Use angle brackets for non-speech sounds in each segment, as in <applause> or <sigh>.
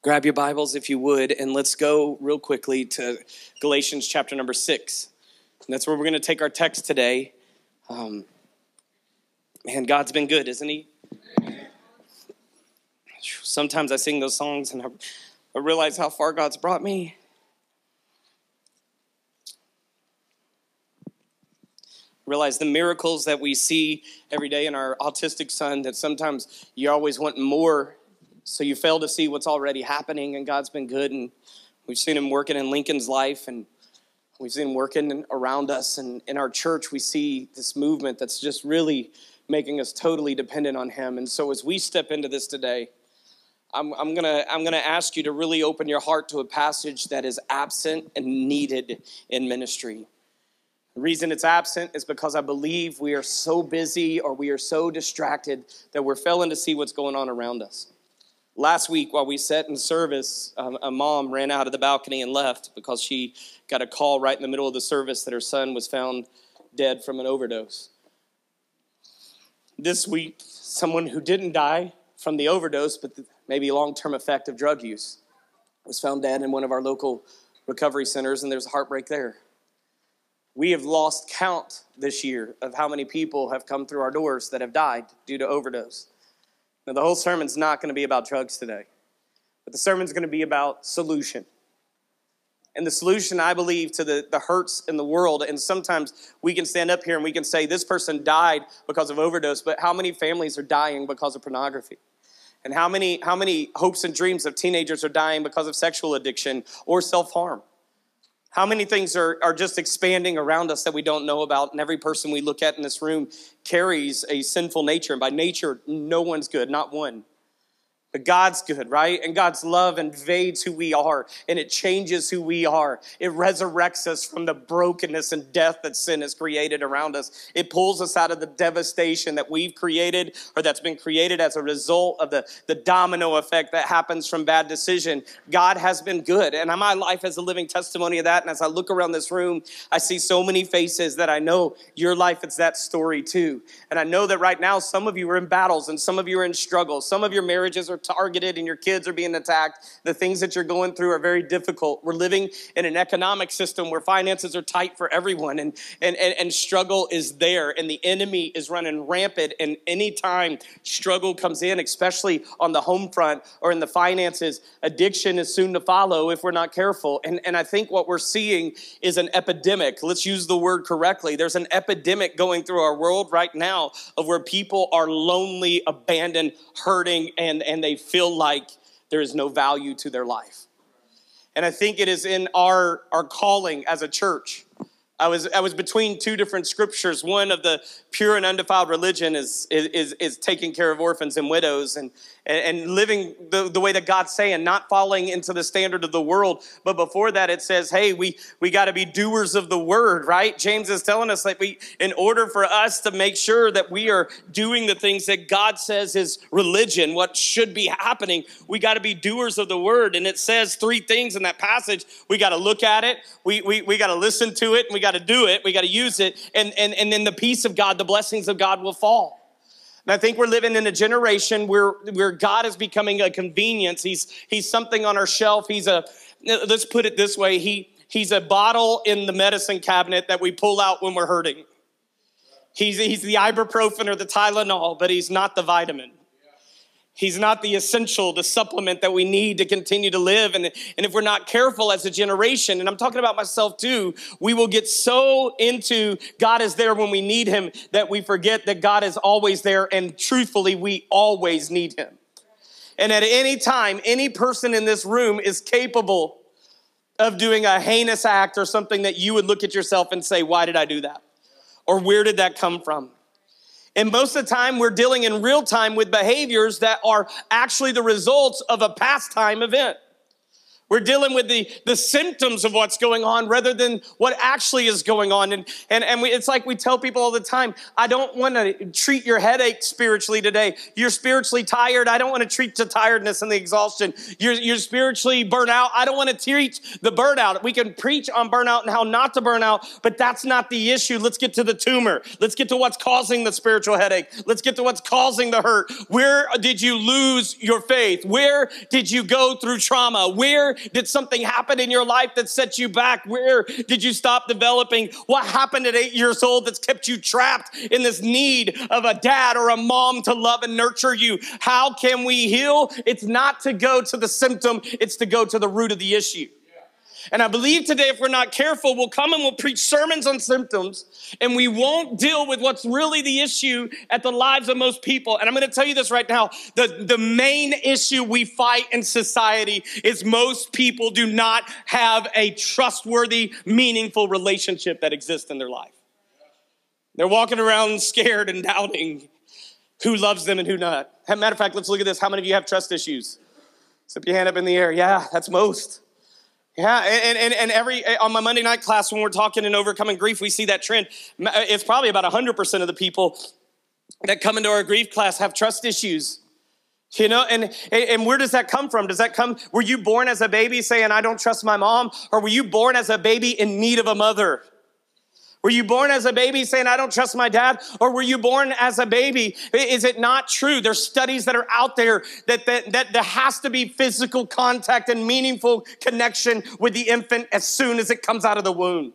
Grab your Bibles if you would, and let's go real quickly to Galatians chapter number six. And that's where we're going to take our text today. Um, man, God's been good, isn't He? Sometimes I sing those songs and I, I realize how far God's brought me. realize the miracles that we see every day in our autistic son that sometimes you always want more so you fail to see what's already happening and god's been good and we've seen him working in lincoln's life and we've seen him working around us and in our church we see this movement that's just really making us totally dependent on him and so as we step into this today I'm, I'm, gonna I'm gonna ask you to really open your heart to a passage that is absent and needed in ministry the reason it's absent is because I believe we are so busy or we are so distracted that we're failing to see what's going on around us. Last week, while we sat in service, um, a mom ran out of the balcony and left because she got a call right in the middle of the service that her son was found dead from an overdose. This week, someone who didn't die from the overdose, but maybe long term effect of drug use, was found dead in one of our local recovery centers, and there's a heartbreak there. We have lost count this year of how many people have come through our doors that have died due to overdose. Now, the whole sermon's not going to be about drugs today, but the sermon's going to be about solution. And the solution, I believe, to the, the hurts in the world, and sometimes we can stand up here and we can say this person died because of overdose, but how many families are dying because of pornography? And how many, how many hopes and dreams of teenagers are dying because of sexual addiction or self harm? How many things are, are just expanding around us that we don't know about? And every person we look at in this room carries a sinful nature. And by nature, no one's good, not one. But God's good, right? And God's love invades who we are and it changes who we are. It resurrects us from the brokenness and death that sin has created around us. It pulls us out of the devastation that we've created or that's been created as a result of the, the domino effect that happens from bad decision. God has been good. And my life is a living testimony of that. And as I look around this room, I see so many faces that I know your life is that story too. And I know that right now some of you are in battles and some of you are in struggles. Some of your marriages are targeted and your kids are being attacked. The things that you're going through are very difficult. We're living in an economic system where finances are tight for everyone and, and, and, and struggle is there and the enemy is running rampant. And anytime struggle comes in, especially on the home front or in the finances, addiction is soon to follow if we're not careful. And, and I think what we're seeing is an epidemic. Let's use the word correctly. There's an epidemic going through our world right now of where people are lonely, abandoned, hurting, and, and they they feel like there is no value to their life. And I think it is in our, our calling as a church. I was, I was between two different scriptures. One of the pure and undefiled religion is, is, is taking care of orphans and widows. And, and, living the, the way that God's saying, not falling into the standard of the world. But before that, it says, hey, we, we got to be doers of the word, right? James is telling us that we, in order for us to make sure that we are doing the things that God says is religion, what should be happening, we got to be doers of the word. And it says three things in that passage. We got to look at it, we, we, we got to listen to it, and we got to do it, we got to use it. And, and, and then the peace of God, the blessings of God will fall. And I think we're living in a generation where, where God is becoming a convenience. He's, he's something on our shelf. He's a, let's put it this way, he, he's a bottle in the medicine cabinet that we pull out when we're hurting. He's, he's the ibuprofen or the Tylenol, but he's not the vitamin. He's not the essential, the supplement that we need to continue to live. And, and if we're not careful as a generation, and I'm talking about myself too, we will get so into God is there when we need Him that we forget that God is always there. And truthfully, we always need Him. And at any time, any person in this room is capable of doing a heinous act or something that you would look at yourself and say, Why did I do that? Or where did that come from? And most of the time, we're dealing in real time with behaviors that are actually the results of a past time event. We're dealing with the, the symptoms of what's going on rather than what actually is going on. And, and, and we, it's like we tell people all the time I don't want to treat your headache spiritually today. You're spiritually tired. I don't want to treat the tiredness and the exhaustion. You're, you're spiritually burnt out. I don't want to treat the burnout. We can preach on burnout and how not to burn out, but that's not the issue. Let's get to the tumor. Let's get to what's causing the spiritual headache. Let's get to what's causing the hurt. Where did you lose your faith? Where did you go through trauma? Where did something happen in your life that set you back? Where did you stop developing? What happened at eight years old that's kept you trapped in this need of a dad or a mom to love and nurture you? How can we heal? It's not to go to the symptom, it's to go to the root of the issue. And I believe today, if we're not careful, we'll come and we'll preach sermons on symptoms and we won't deal with what's really the issue at the lives of most people. And I'm going to tell you this right now. The, the main issue we fight in society is most people do not have a trustworthy, meaningful relationship that exists in their life. They're walking around scared and doubting who loves them and who not. matter of fact, let's look at this. How many of you have trust issues? Slip your hand up in the air. Yeah, that's most. Yeah, and, and, and every eh, on my Monday night class when we're talking and overcoming grief, we see that trend. Eh, it's probably about 100% of the people that come into our grief class have trust issues. You know, and, and where does that come from? Does that come, were you born as a baby saying, I don't trust my mom? Or were you born as a baby in need of a mother? Were you born as a baby saying, I don't trust my dad? Or were you born as a baby? Is it not true? There's studies that are out there that, that, that there has to be physical contact and meaningful connection with the infant as soon as it comes out of the womb.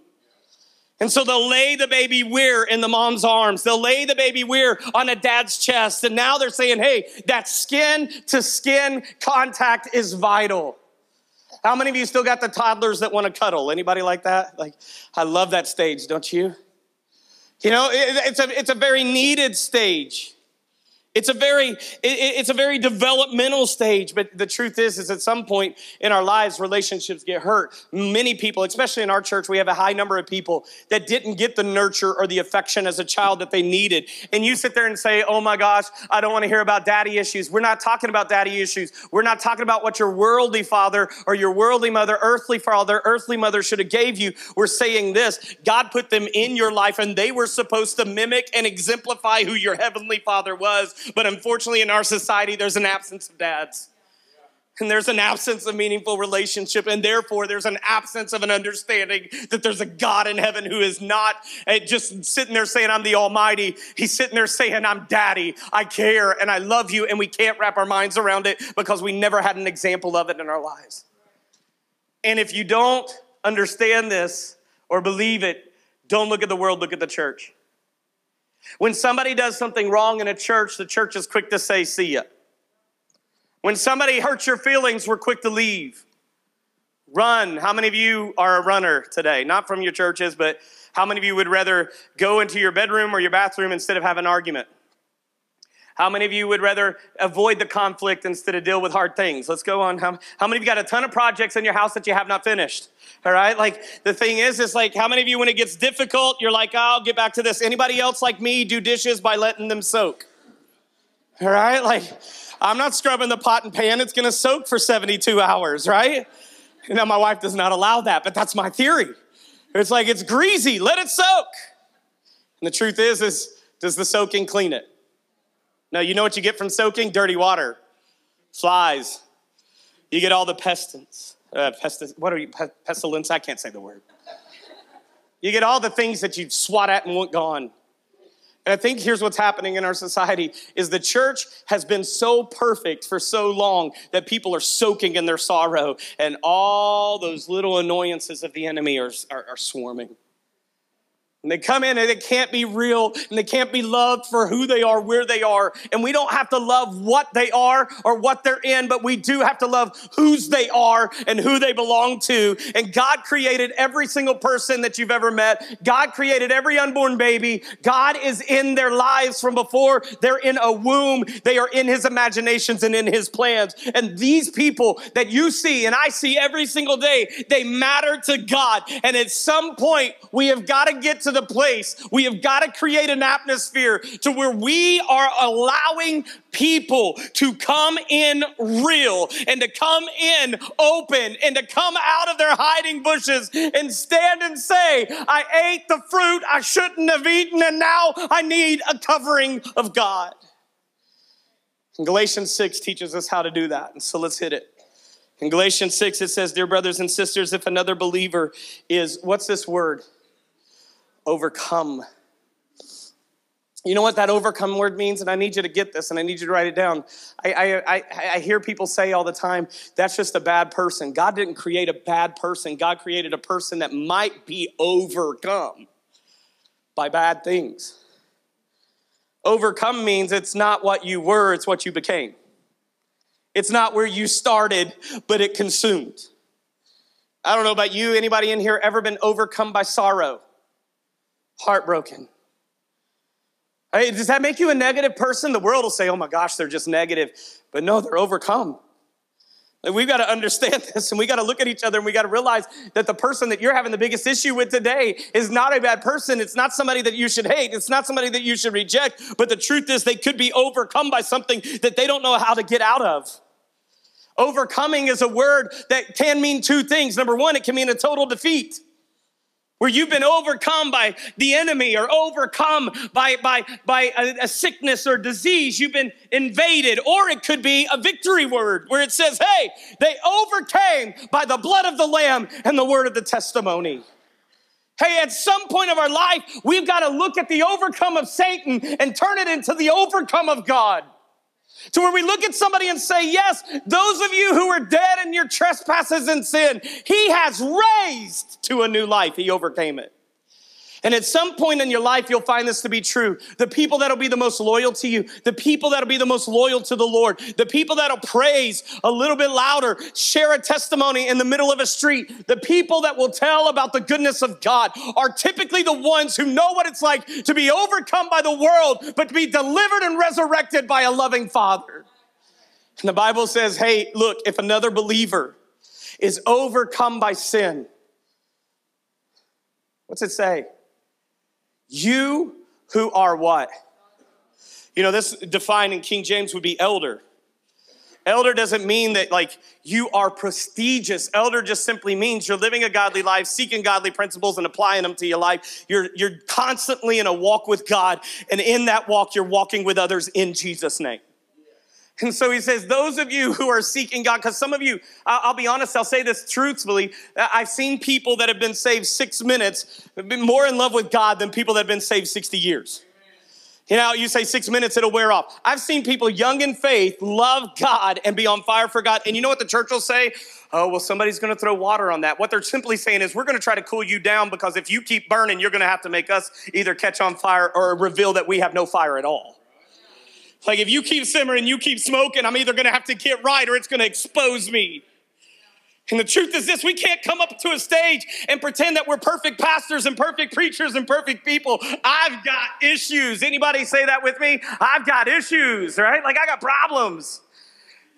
And so they'll lay the baby where in the mom's arms. They'll lay the baby where on a dad's chest. And now they're saying, hey, that skin to skin contact is vital. How many of you still got the toddlers that want to cuddle? Anybody like that? Like, I love that stage, don't you? You know, it, it's a, it's a very needed stage. It's a very, it, it's a very developmental stage, but the truth is, is at some point in our lives, relationships get hurt. Many people, especially in our church, we have a high number of people that didn't get the nurture or the affection as a child that they needed. And you sit there and say, oh my gosh, I don't want to hear about daddy issues. We're not talking about daddy issues. We're not talking about what your worldly father or your worldly mother, earthly father, earthly mother should have gave you. We're saying this, God put them in your life and they were supposed to mimic and exemplify who your heavenly father was but unfortunately, in our society, there's an absence of dads. And there's an absence of meaningful relationship, and therefore there's an absence of an understanding that there's a God in heaven who is not eh, just sitting there saying, I'm the Almighty. He's sitting there saying, I'm Daddy. I care and I love you, and we can't wrap our minds around it because we never had an example of it in our lives. And if you don't understand this or believe it, don't look at the world, look at the church. When somebody does something wrong in a church, the church is quick to say, see ya. When somebody hurts your feelings, we're quick to leave. Run. How many of you are a runner today? Not from your churches, but how many of you would rather go into your bedroom or your bathroom instead of have an argument? How many of you would rather avoid the conflict instead of deal with hard things? Let's go on. How, how many of you got a ton of projects in your house that you have not finished? All right. Like the thing is, is like, how many of you, when it gets difficult, you're like, oh, I'll get back to this. Anybody else like me do dishes by letting them soak? All right. Like, I'm not scrubbing the pot and pan. It's going to soak for 72 hours, right? Now, my wife does not allow that, but that's my theory. It's like, it's greasy. Let it soak. And the truth is, is does the soaking clean it? No, you know what you get from soaking? Dirty water, flies. You get all the pestilence. Uh, what are you? Pestilence? I can't say the word. You get all the things that you swat at and want gone. And I think here's what's happening in our society is the church has been so perfect for so long that people are soaking in their sorrow and all those little annoyances of the enemy are, are, are swarming. And they come in and they can't be real and they can't be loved for who they are, where they are. And we don't have to love what they are or what they're in, but we do have to love whose they are and who they belong to. And God created every single person that you've ever met. God created every unborn baby. God is in their lives from before they're in a womb. They are in his imaginations and in his plans. And these people that you see and I see every single day, they matter to God. And at some point, we have got to get to the place, we have got to create an atmosphere to where we are allowing people to come in real and to come in open and to come out of their hiding bushes and stand and say, I ate the fruit I shouldn't have eaten and now I need a covering of God. And Galatians 6 teaches us how to do that. And so let's hit it. In Galatians 6, it says, Dear brothers and sisters, if another believer is, what's this word? Overcome. You know what that overcome word means? And I need you to get this and I need you to write it down. I, I, I, I, hear people say all the time, that's just a bad person. God didn't create a bad person, God created a person that might be overcome by bad things. Overcome means it's not what you were, it's what you became. It's not where you started, but it consumed. I don't know about you, anybody in here ever been overcome by sorrow? Heartbroken. Hey, does that make you a negative person? The world will say, oh my gosh, they're just negative. But no, they're overcome. We've got to understand <laughs> this and we got to look at each other and we got to realize that the person that you're having the biggest issue with today is not a bad person. It's not somebody that you should hate. It's not somebody that you should reject. But the truth is, they could be overcome by something that they don't know how to get out of. Overcoming is a word that can mean two things. Number one, it can mean a total defeat where you've been overcome by the enemy or overcome by, by, by a, a, sickness or disease. You've been invaded. Or it could be a victory word where it says, hey, they overcame by the blood of the Lamb and the word of the testimony. Hey, at some point of our life, we've got to look at the overcome of Satan and turn it into the overcome of God. To where we look at somebody and say, Yes, those of you who are dead in your trespasses and sin, He has raised to a new life. He overcame it. And at some point in your life, you'll find this to be true. The people that'll be the most loyal to you, the people that'll be the most loyal to the Lord, the people that'll praise a little bit louder, share a testimony in the middle of a street, the people that will tell about the goodness of God are typically the ones who know what it's like to be overcome by the world, but to be delivered and resurrected by a loving Father. And the Bible says, hey, look, if another believer is overcome by sin, what's it say? You who are what? You know, this defined in King James would be elder. Elder doesn't mean that like you are prestigious. Elder just simply means you're living a godly life, seeking godly principles and applying them to your life. You're, you're constantly in a walk with God. And in that walk, you're walking with others in Jesus' name. And so he says, those of you who are seeking God, because some of you, I'll be honest, I'll say this truthfully. I've seen people that have been saved six minutes, been more in love with God than people that have been saved 60 years. You know, you say six minutes, it'll wear off. I've seen people young in faith love God and be on fire for God. And you know what the church will say? Oh, well, somebody's gonna throw water on that. What they're simply saying is, we're gonna try to cool you down because if you keep burning, you're gonna have to make us either catch on fire or reveal that we have no fire at all. Like if you keep simmering, you keep smoking, I'm either gonna have to get right or it's gonna expose me. And the truth is this, we can't come up to a stage and pretend that we're perfect pastors and perfect preachers and perfect people. I've got issues. Anybody say that with me? I've got issues, right? Like I got problems.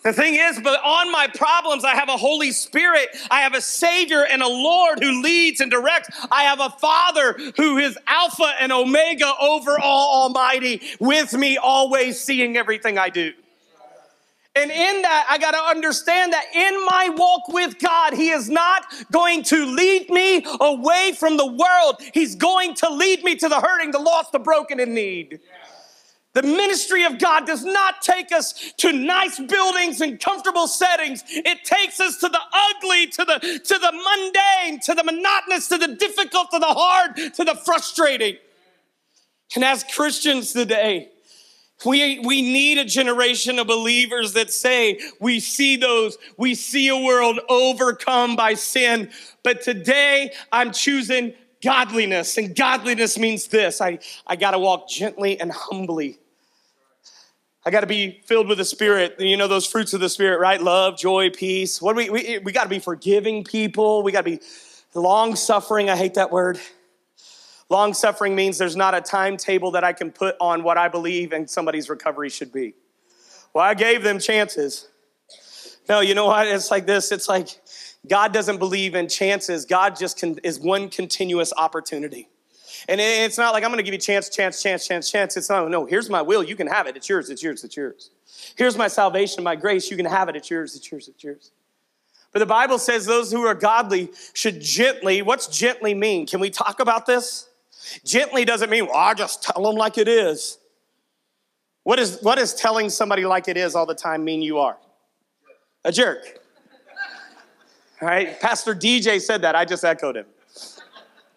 The thing is, but on my problems, I have a Holy Spirit. I have a Savior and a Lord who leads and directs. I have a Father who is Alpha and Omega over all Almighty with me, always seeing everything I do. And in that, I got to understand that in my walk with God, He is not going to lead me away from the world. He's going to lead me to the hurting, the lost, the broken in need. Yeah. The ministry of God does not take us to nice buildings and comfortable settings. It takes us to the ugly, to the, to the mundane, to the monotonous, to the difficult, to the hard, to the frustrating. And as Christians today, we, we need a generation of believers that say, we see those, we see a world overcome by sin, but today I'm choosing godliness. And godliness means this I, I got to walk gently and humbly I got to be filled with the Spirit. You know those fruits of the Spirit, right? Love, joy, peace. What we we, we got to be forgiving people. We got to be long suffering. I hate that word. Long suffering means there's not a timetable that I can put on what I believe and somebody's recovery should be. Well, I gave them chances. No, you know what? It's like this. It's like God doesn't believe in chances. God just can, is one continuous opportunity. And it's not like I'm going to give you chance, chance, chance, chance, chance. It's not, no, here's my will. You can have it. It's yours, it's yours, it's yours. Here's my salvation, my grace. You can have it. It's yours, it's yours, it's yours. But the Bible says those who are godly should gently, what's gently mean? Can we talk about this? Gently doesn't mean, well, I just tell them like it is. What is, what is telling somebody like it is all the time mean you are? A jerk. All right, Pastor DJ said that. I just echoed him.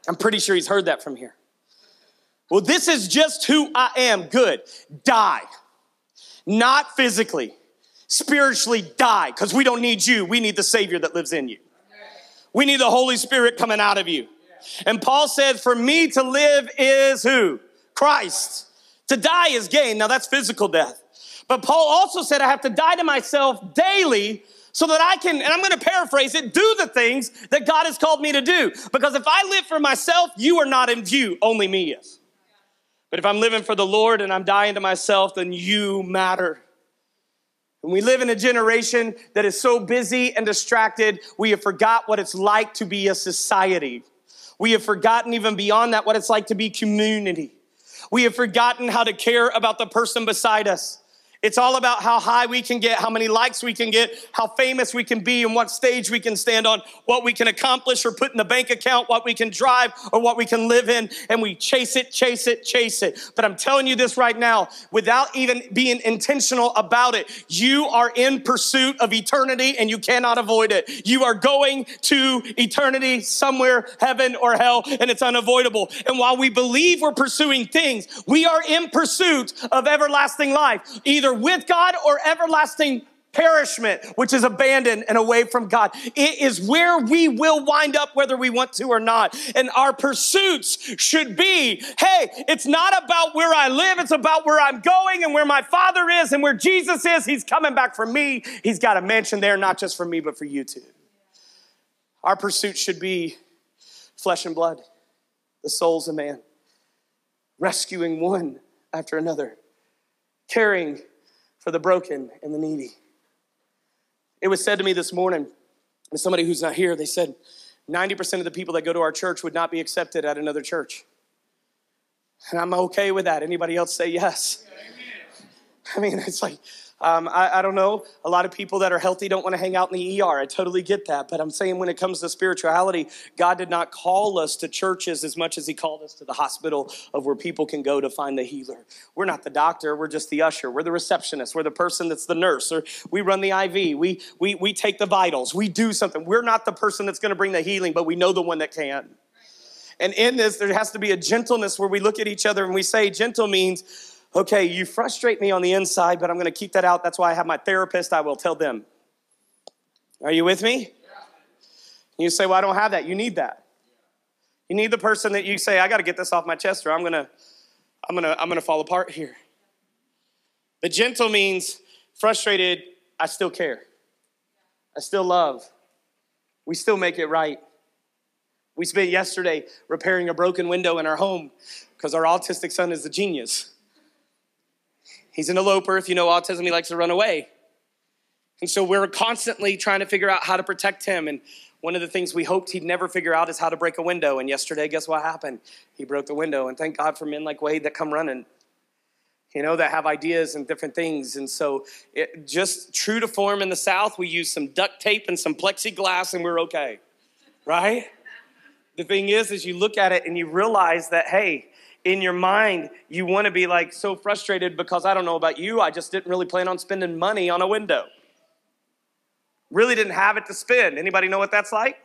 I'm pretty sure he's heard that from here. Well, this is just who I am. Good. Die. Not physically, spiritually die, because we don't need you. We need the Savior that lives in you. We need the Holy Spirit coming out of you. And Paul said, For me to live is who? Christ. To die is gain. Now that's physical death. But Paul also said, I have to die to myself daily so that I can, and I'm going to paraphrase it, do the things that God has called me to do. Because if I live for myself, you are not in view, only me is. But if I'm living for the Lord and I'm dying to myself, then you matter. And we live in a generation that is so busy and distracted, we have forgot what it's like to be a society. We have forgotten even beyond that what it's like to be community. We have forgotten how to care about the person beside us. It's all about how high we can get, how many likes we can get, how famous we can be, and what stage we can stand on, what we can accomplish or put in the bank account, what we can drive or what we can live in. And we chase it, chase it, chase it. But I'm telling you this right now, without even being intentional about it, you are in pursuit of eternity and you cannot avoid it. You are going to eternity somewhere, heaven or hell, and it's unavoidable. And while we believe we're pursuing things, we are in pursuit of everlasting life. Either either with God or everlasting perishment, which is abandoned and away from God. It is where we will wind up whether we want to or not. And our pursuits should be, hey, it's not about where I live, it's about where I'm going and where my Father is and where Jesus is. He's coming back for me. He's got a mansion there, not just for me, but for you too. Our pursuit should be flesh and blood, the souls of man, rescuing one after another, caring for the broken and the needy. It was said to me this morning, with somebody who's not here, they said 90% of the people that go to our church would not be accepted at another church. And I'm okay with that. Anybody else say yes? I mean, it's like, um, I, I, don't know. A lot of people that are healthy don't want to hang out in the ER. I totally get that. But I'm saying when it comes to spirituality, God did not call us to churches as much as He called us to the hospital of where people can go to find the healer. We're not the doctor. We're just the usher. We're the receptionist. We're the person that's the nurse. Or we run the IV. We, we, we take the vitals. We do something. We're not the person that's going to bring the healing, but we know the one that can. And in this, there has to be a gentleness where we look at each other and we say, gentle means, okay, you frustrate me on the inside, but I'm going to keep that out. That's why I have my therapist. I will tell them. Are you with me? You say, well, I don't have that. You need that. You need the person that you say, I got to get this off my chest or I'm going to I'm going to I'm going to fall apart here. But gentle means frustrated, I still care. I still love. We still make it right. We spent yesterday repairing a broken window in our home because our autistic son is a genius. He's an eloper. If you know autism, he likes to run away. And so we're constantly trying to figure out how to protect him. And one of the things we hoped he'd never figure out is how to break a window. And yesterday, guess what happened? He broke the window. And thank God for men like Wade that come running, you know, that have ideas and different things. And so, it, just true to form in the South, we use some duct tape and some plexiglass and we're okay, right? The thing is, is you look at it and you realize that, hey, in your mind, you want to be like so frustrated because I don't know about you, I just didn't really plan on spending money on a window. Really didn't have it to spend. Anybody know what that's like?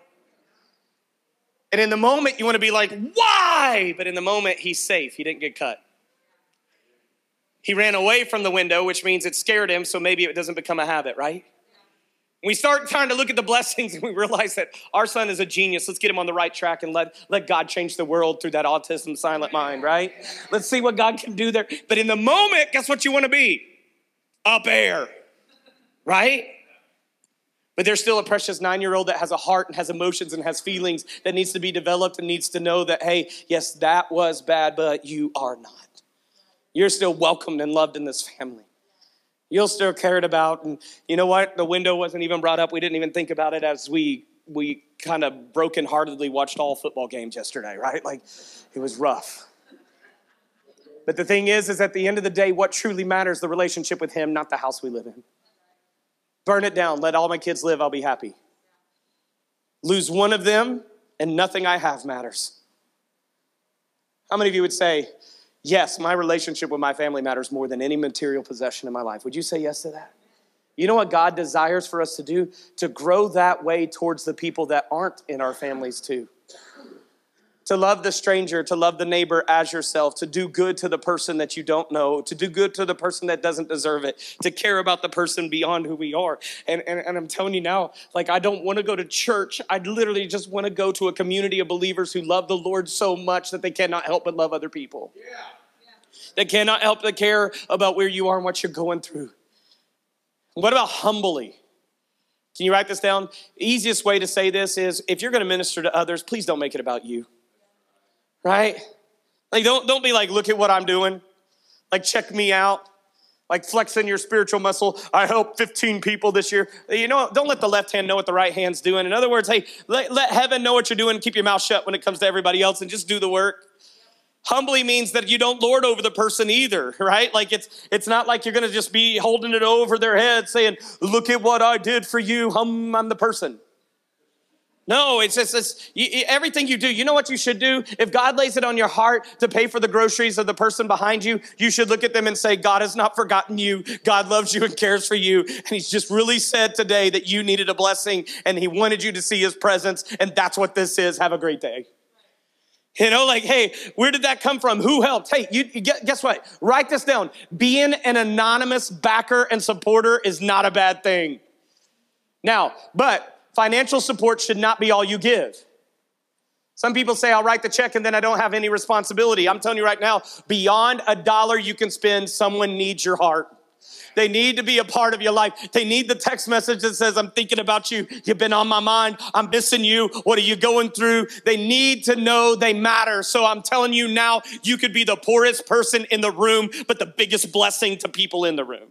And in the moment, you want to be like, why? But in the moment, he's safe. He didn't get cut. He ran away from the window, which means it scared him, so maybe it doesn't become a habit, right? We start trying to look at the blessings and we realize that our son is a genius. Let's get him on the right track and let, let God change the world through that autism silent mind, right? Let's see what God can do there. But in the moment, guess what you want to be? A bear, right? But there's still a precious nine year old that has a heart and has emotions and has feelings that needs to be developed and needs to know that, hey, yes, that was bad, but you are not. You're still welcomed and loved in this family you'll still cared about. And you know what? The window wasn't even brought up. We didn't even think about it as we we kind of brokenheartedly watched all football games yesterday, right? Like it was rough. But the thing is, is at the end of the day, what truly matters the relationship with Him, not the house we live in. Burn it down. Let all my kids live. I'll be happy. Lose one of them, and nothing I have matters. How many of you would say, Yes, my relationship with my family matters more than any material possession in my life? Would you say yes to that? You know what God desires for us to do? To grow that way towards the people that aren't in our families, too to love the stranger, to love the neighbor as yourself, to do good to the person that you don't know, to do good to the person that doesn't deserve it, to care about the person beyond who we are. And, and, and I'm telling you now, like, I don't want to go to church. I literally just want to go to a community of believers who love the Lord so much that they cannot help but love other people. Yeah. They cannot help but care about where you are and what you're going through. What about humbly? Can you write this down? Easiest way to say this is if you're going to minister to others, please don't make it about you right? Like, don't, don't be like, look at what I'm doing. Like, check me out. Like, flexing your spiritual muscle. I helped 15 people this year. You know, don't let the left hand know what the right hand's doing. In other words, hey, let, let heaven know what you're doing. Keep your mouth shut when it comes to everybody else and just do the work. Humbly means that you don't lord over the person either, <laughs> right? Like it's it's not like you're gonna just be holding it over their head saying, look at what I did for you. Hum, I'm the person. No, it's just it's, you, everything you do. You know what you should do? If God lays it on your heart to pay for the groceries of the person behind you, you should look at them and say, God has not forgotten you. God loves you and cares for you. And He's just really said today that you needed a blessing and He wanted you to see His presence. And that's what this is. Have a great day. You know, like, hey, where did that come from? Who helped? Hey, you, you guess what? Write this down. Being an anonymous backer and supporter is not a bad thing. Now, but Financial support should not be all you give. Some people say, I'll write the check and then I don't have any responsibility. I'm telling you right now, beyond a dollar you can spend, someone needs your heart. They need to be a part of your life. They need the text message that says, I'm thinking about you. You've been on my mind. I'm missing you. What are you going through? They need to know they matter. So I'm telling you now, you could be the poorest person in the room, but the biggest blessing to people in the room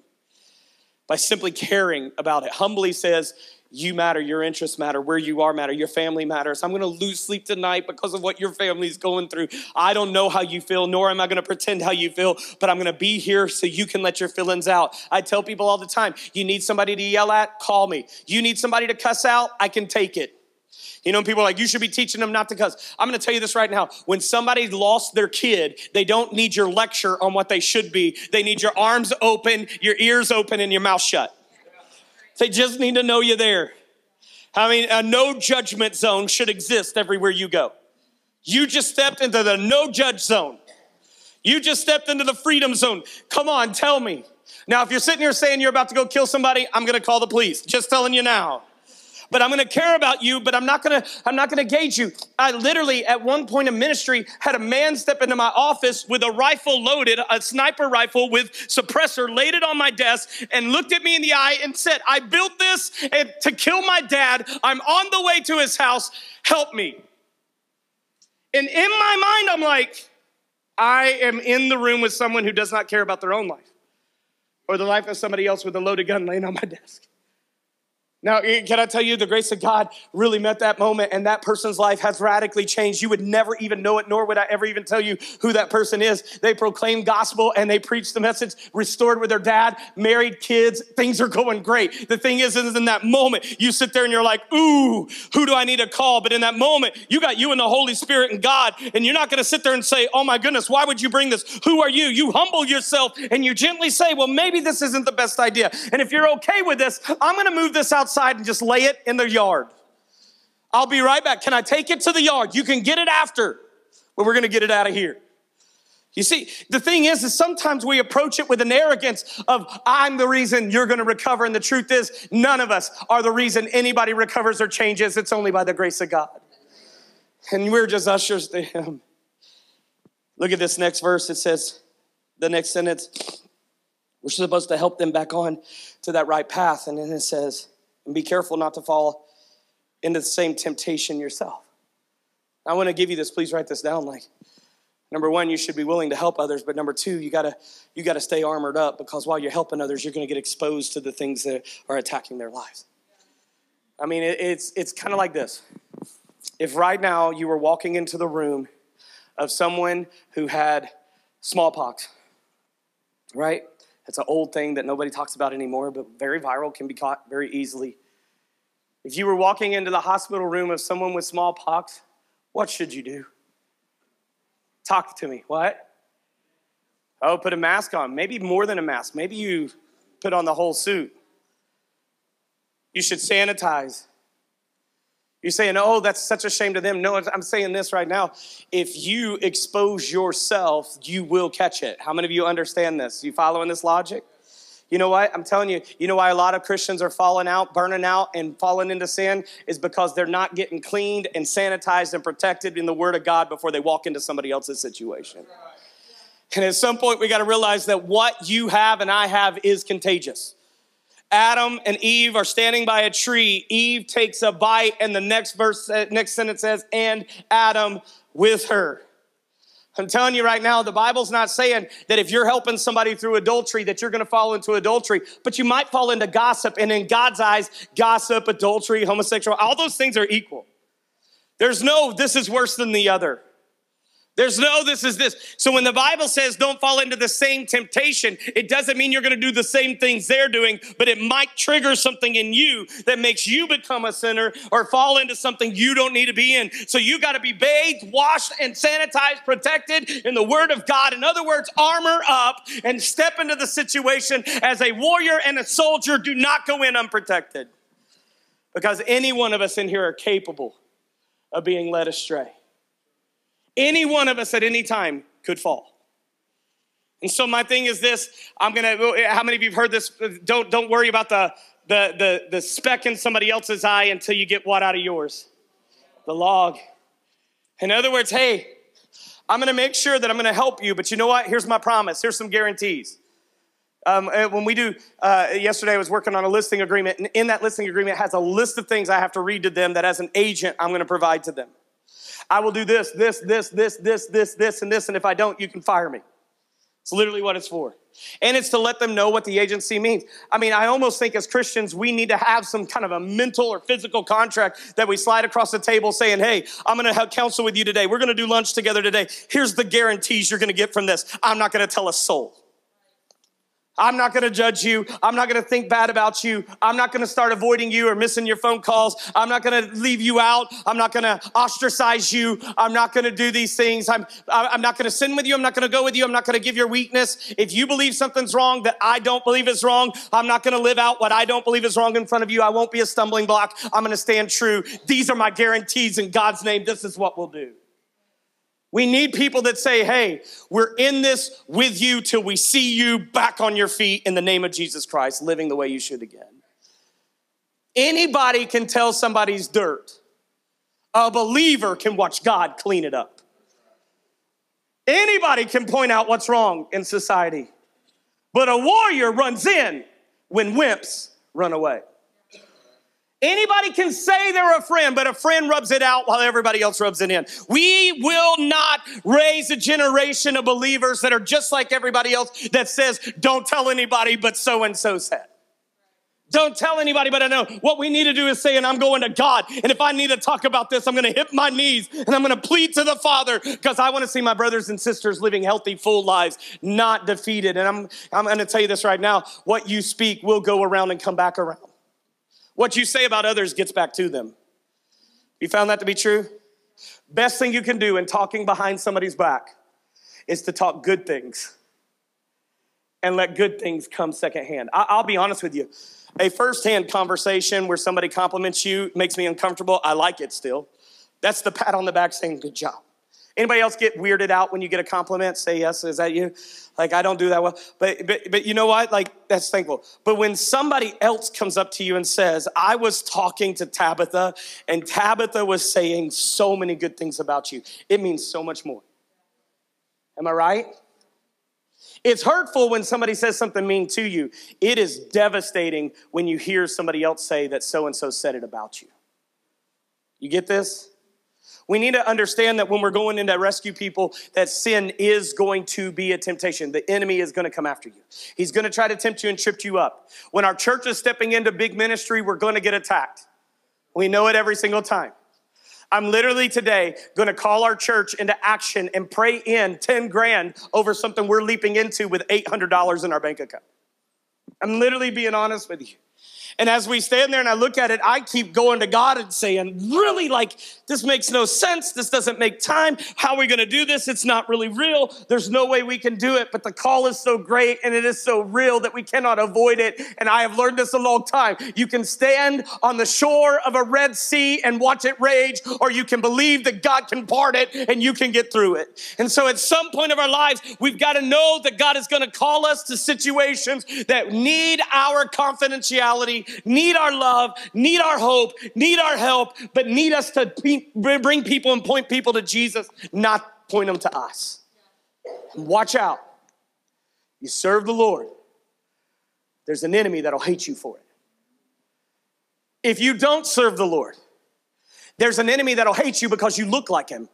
by simply caring about it. Humbly says, you matter, your interests matter, where you are matter, your family matters. I'm going to lose sleep tonight because of what your family's going through. I don't know how you feel, nor am I going to pretend how you feel, but I'm going to be here so you can let your feelings out. I tell people all the time, you need somebody to yell at, call me. You need somebody to cuss out, I can take it. You know, people are like, you should be teaching them not to cuss. I'm gonna tell you this right now. When somebody lost their kid, they don't need your lecture on what they should be. They need your arms open, your ears open, and your mouth shut. They just need to know you're there. I mean, a no judgment zone should exist everywhere you go. You just stepped into the no judge zone. You just stepped into the freedom zone. Come on, tell me. Now, if you're sitting here saying you're about to go kill somebody, I'm going to call the police. Just telling you now but I'm going to care about you, but I'm not going to, I'm not going to gauge you. I literally, at one point in ministry, had a man step into my office with a rifle loaded, a sniper rifle with suppressor, laid it on my desk, and looked at me in the eye and said, I built this to kill my dad. I'm on the way to his house. Help me. And in my mind, I'm like, I am in the room with someone who does not care about their own life or the life of somebody else with a loaded gun laying on my desk. Now, eh, can I tell you, the grace of God really met that moment, and that person's life has radically changed. You would never even know it, nor would I ever even tell you who that person is. They proclaim gospel and they preach the message, restored with their dad, married kids. Things are going great. The thing is, is in that moment, you sit there and you're like, ooh, who do I need to call? But in that moment, you got you and the Holy Spirit and God, and you're not going to sit there and say, oh my goodness, why would you bring this? Who are you? You humble yourself and you gently say, well, maybe this isn't the best idea. And if you're okay with this, I'm going to move this outside outside and just lay it in the yard. I'll be right back. Can I take it to the yard? You can get it after, but we're going to get it out of here. You see, the thing is, is sometimes we approach it with an arrogance of, I'm the reason you're going to recover. And the truth is, none of us are the reason anybody recovers or changes. It's only by the grace of God. And we're just ushers to Him. Look at this next verse. It says, the next sentence, we're supposed to help them back on to that right path. And then it says, and be careful not to fall into the same temptation yourself. I want to give you this, please write this down. Like, number one, you should be willing to help others, but number two, you gotta you gotta stay armored up because while you're helping others, you're gonna get exposed to the things that are attacking their lives. I mean, it, it's, it's kind of like this. If right now you were walking into the room of someone who had smallpox, right? It's an old thing that nobody talks about anymore, but very viral, can be caught very easily. If you were walking into the hospital room of someone with smallpox, what should you do? Talk to me. What? Oh, put a mask on. Maybe more than a mask. Maybe you put on the whole suit. You should sanitize. You're saying, oh, that's such a shame to them. No, I'm saying this right now. If you expose yourself, you will catch it. How many of you understand this? You following this logic? You know what? I'm telling you, you know why a lot of Christians are falling out, burning out, and falling into sin is because they're not getting cleaned and sanitized and protected in the Word of God before they walk into somebody else's situation. And at some point, we got to realize that what you have and I have is contagious. Adam and Eve are standing by a tree. Eve takes a bite, and the next verse, uh, next sentence says, and Adam with her. I'm telling you right now, the Bible's not saying that if you're helping somebody through adultery that you're going to fall into adultery, but you might fall into gossip. And in God's eyes, gossip, adultery, homosexual, all those things are equal. There's no, this is worse than the other. There's no, this is this. So when the Bible says don't fall into the same temptation, it doesn't mean you're going to do the same things they're doing, but it might trigger something in you that makes you become a sinner or fall into something you don't need to be in. So you got to be bathed, washed, and sanitized, protected in the Word of God. In other words, armor up and step into the situation as a warrior and a soldier. Do not go in unprotected because any one of us in here are capable of being led astray. Any one of us at any time could fall. And so my thing is this, I'm gonna, how many of you have heard this? Don't, don't worry about the, the, the, the speck in somebody else's eye until you get what out of yours? The log. In other words, hey, I'm gonna make sure that I'm gonna help you, but you know what? Here's my promise. Here's some guarantees. Um, uh, when we do, uh, yesterday I was working on a listing agreement, and in that listing agreement has a list of things I have to read to them that as an agent I'm gonna provide to them. I will do this, this, this, this, this, this, this, and this, and if I don't, you can fire me. It's literally what it's for. And it's to let them know what the agency means. I mean, I almost think as Christians, we need to have some kind of a mental or physical contract that we slide across the table saying, hey, I'm gonna have counsel with you today. We're gonna do lunch together today. Here's the guarantees you're gonna get from this. I'm not gonna tell a soul. I'm not gonna judge you. I'm not gonna think bad about you. I'm not gonna start avoiding you or missing your phone calls. I'm not gonna leave you out. I'm not gonna ostracize you. I'm not gonna do these things. I'm, I'm not gonna sin with you. I'm not gonna go with you. I'm not gonna give your weakness. If you believe something's wrong that I don't believe is wrong, I'm not gonna live out what I don't believe is wrong in front of you. I won't be a stumbling block. I'm gonna stand true. These are my guarantees in God's name. This is what we'll do. We need people that say, hey, we're in this with you till we see you back on your feet in the name of Jesus Christ, living the way you should again. Anybody can tell somebody's dirt. A believer can watch God clean it up. Anybody can point out what's wrong in society. But a warrior runs in when wimps run away. Anybody can say they're a friend, but a friend rubs it out while everybody else rubs it in. We will not raise a generation of believers that are just like everybody else that says, don't tell anybody, but so and so said. Don't tell anybody, but I know what we need to do is say, and I'm going to God. And if I need to talk about this, I'm going to hit my knees and I'm going to plead to the Father because I want to see my brothers and sisters living healthy, full lives, not defeated. And I'm, I'm going to tell you this right now what you speak will go around and come back around. What you say about others gets back to them. You found that to be true? Best thing you can do in talking behind somebody's back is to talk good things and let good things come secondhand. I'll be honest with you. A firsthand conversation where somebody compliments you makes me uncomfortable. I like it still. That's the pat on the back saying, good job. Anybody else get weirded out when you get a compliment? Say yes. Is that you? Like I don't do that well. But but but you know what? Like that's thankful. But when somebody else comes up to you and says, "I was talking to Tabitha, and Tabitha was saying so many good things about you," it means so much more. Am I right? It's hurtful when somebody says something mean to you. It is devastating when you hear somebody else say that so and so said it about you. You get this? We need to understand that when we're going in to rescue people, that sin is going to be a temptation. The enemy is going to come after you. He's going to try to tempt you and trip you up. When our church is stepping into big ministry, we're going to get attacked. We know it every single time. I'm literally today going to call our church into action and pray in 10 grand over something we're leaping into with $800 in our bank account. I'm literally being honest with you. And as we stand there and I look at it, I keep going to God and saying, really, like, this makes no sense. This doesn't make time. How are we going to do this? It's not really real. There's no way we can do it. But the call is so great and it is so real that we cannot avoid it. And I have learned this a long time. You can stand on the shore of a Red Sea and watch it rage, or you can believe that God can part it and you can get through it. And so at some point of our lives, we've got to know that God is going to call us to situations that need our confidentiality need our love, need our hope, need our help, but need us to bring people and point people to Jesus, not point them to us. Watch out. You serve the Lord, there's an enemy that'll hate you for it. If you don't serve the Lord, there's an enemy that'll hate you because you look like him.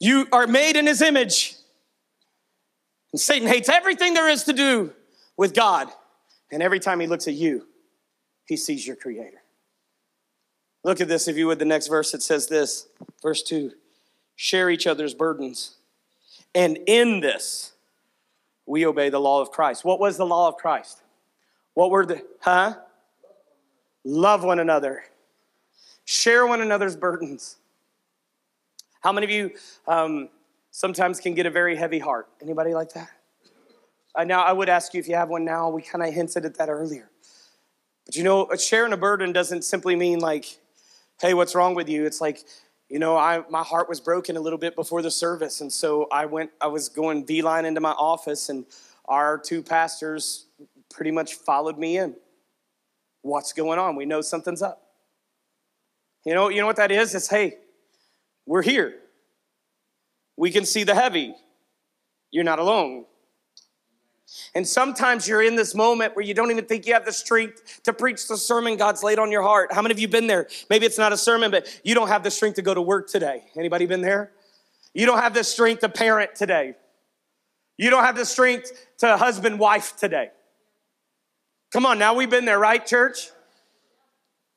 You are made in his image. And Satan hates everything there is to do with God. And every time he looks at you, he sees your creator. Look at this, if you would, the next verse. It says this, verse 2 share each other's burdens. And in this, we obey the law of Christ. What was the law of Christ? What were the, huh? Love one another, share one another's burdens. How many of you um, sometimes can get a very heavy heart? Anybody like that? Uh, now, I would ask you if you have one now. We kind of hinted at that earlier. But you know, sharing a burden doesn't simply mean like, hey, what's wrong with you? It's like, you know, I, my heart was broken a little bit before the service. And so I went, I was going beeline into my office, and our two pastors pretty much followed me in. What's going on? We know something's up. You know, you know what that is? It's hey, we're here. We can see the heavy. You're not alone. And sometimes you're in this moment where you don't even think you have the strength to preach the sermon God's laid on your heart. How many of you been there? Maybe it's not a sermon, but you don't have the strength to go to work today. Anybody been there? You don't have the strength to parent today. You don't have the strength to husband wife today. Come on, now we've been there, right, church?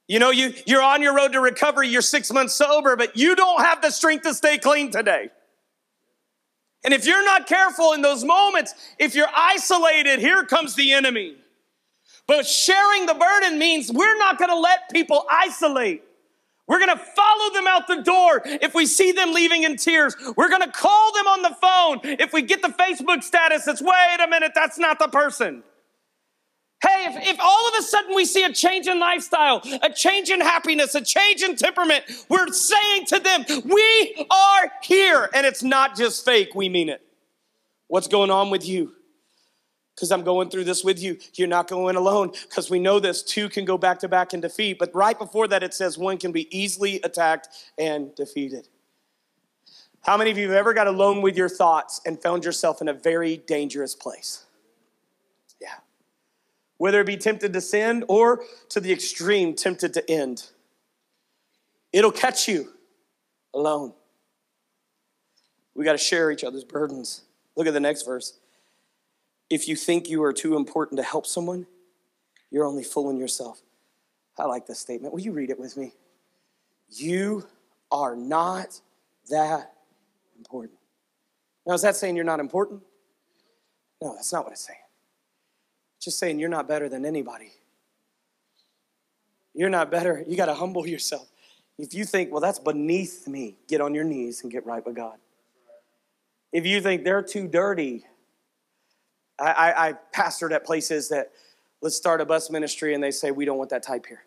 You know, you, you're on your road to recovery, you're six months sober, but you don't have the strength to stay clean today. And if you're not careful in those moments, if you're isolated, here comes the enemy. But sharing the burden means we're not going to let people isolate. We're going to follow them out the door if we see them leaving in tears. We're going to call them on the phone if we get the Facebook status. It's wait a minute, that's not the person. Hey, if, if all of a sudden we see a change in lifestyle, a change in happiness, a change in temperament, we're saying to them, we are here. And it's not just fake, we mean it. What's going on with you? Because I'm going through this with you. You're not going alone because we know this. Two can go back to back and defeat. But right before that, it says one can be easily attacked and defeated. How many of you have ever got alone with your thoughts and found yourself in a very dangerous place? Whether it be tempted to sin or to the extreme tempted to end. It'll catch you alone. We got to share each other's burdens. Look at the next verse. If you think you are too important to help someone, you're only fooling yourself. I like this statement. Will you read it with me? You are not that important. Now, is that saying you're not important? No, that's not what it's saying. Just saying you're not better than anybody. You're not better. You got to humble yourself. If you think, well, that's beneath me, get on your knees and get right with God. If you think they're too dirty, I, I, I pastored at places that let's start a bus ministry and they say, we don't want that type here.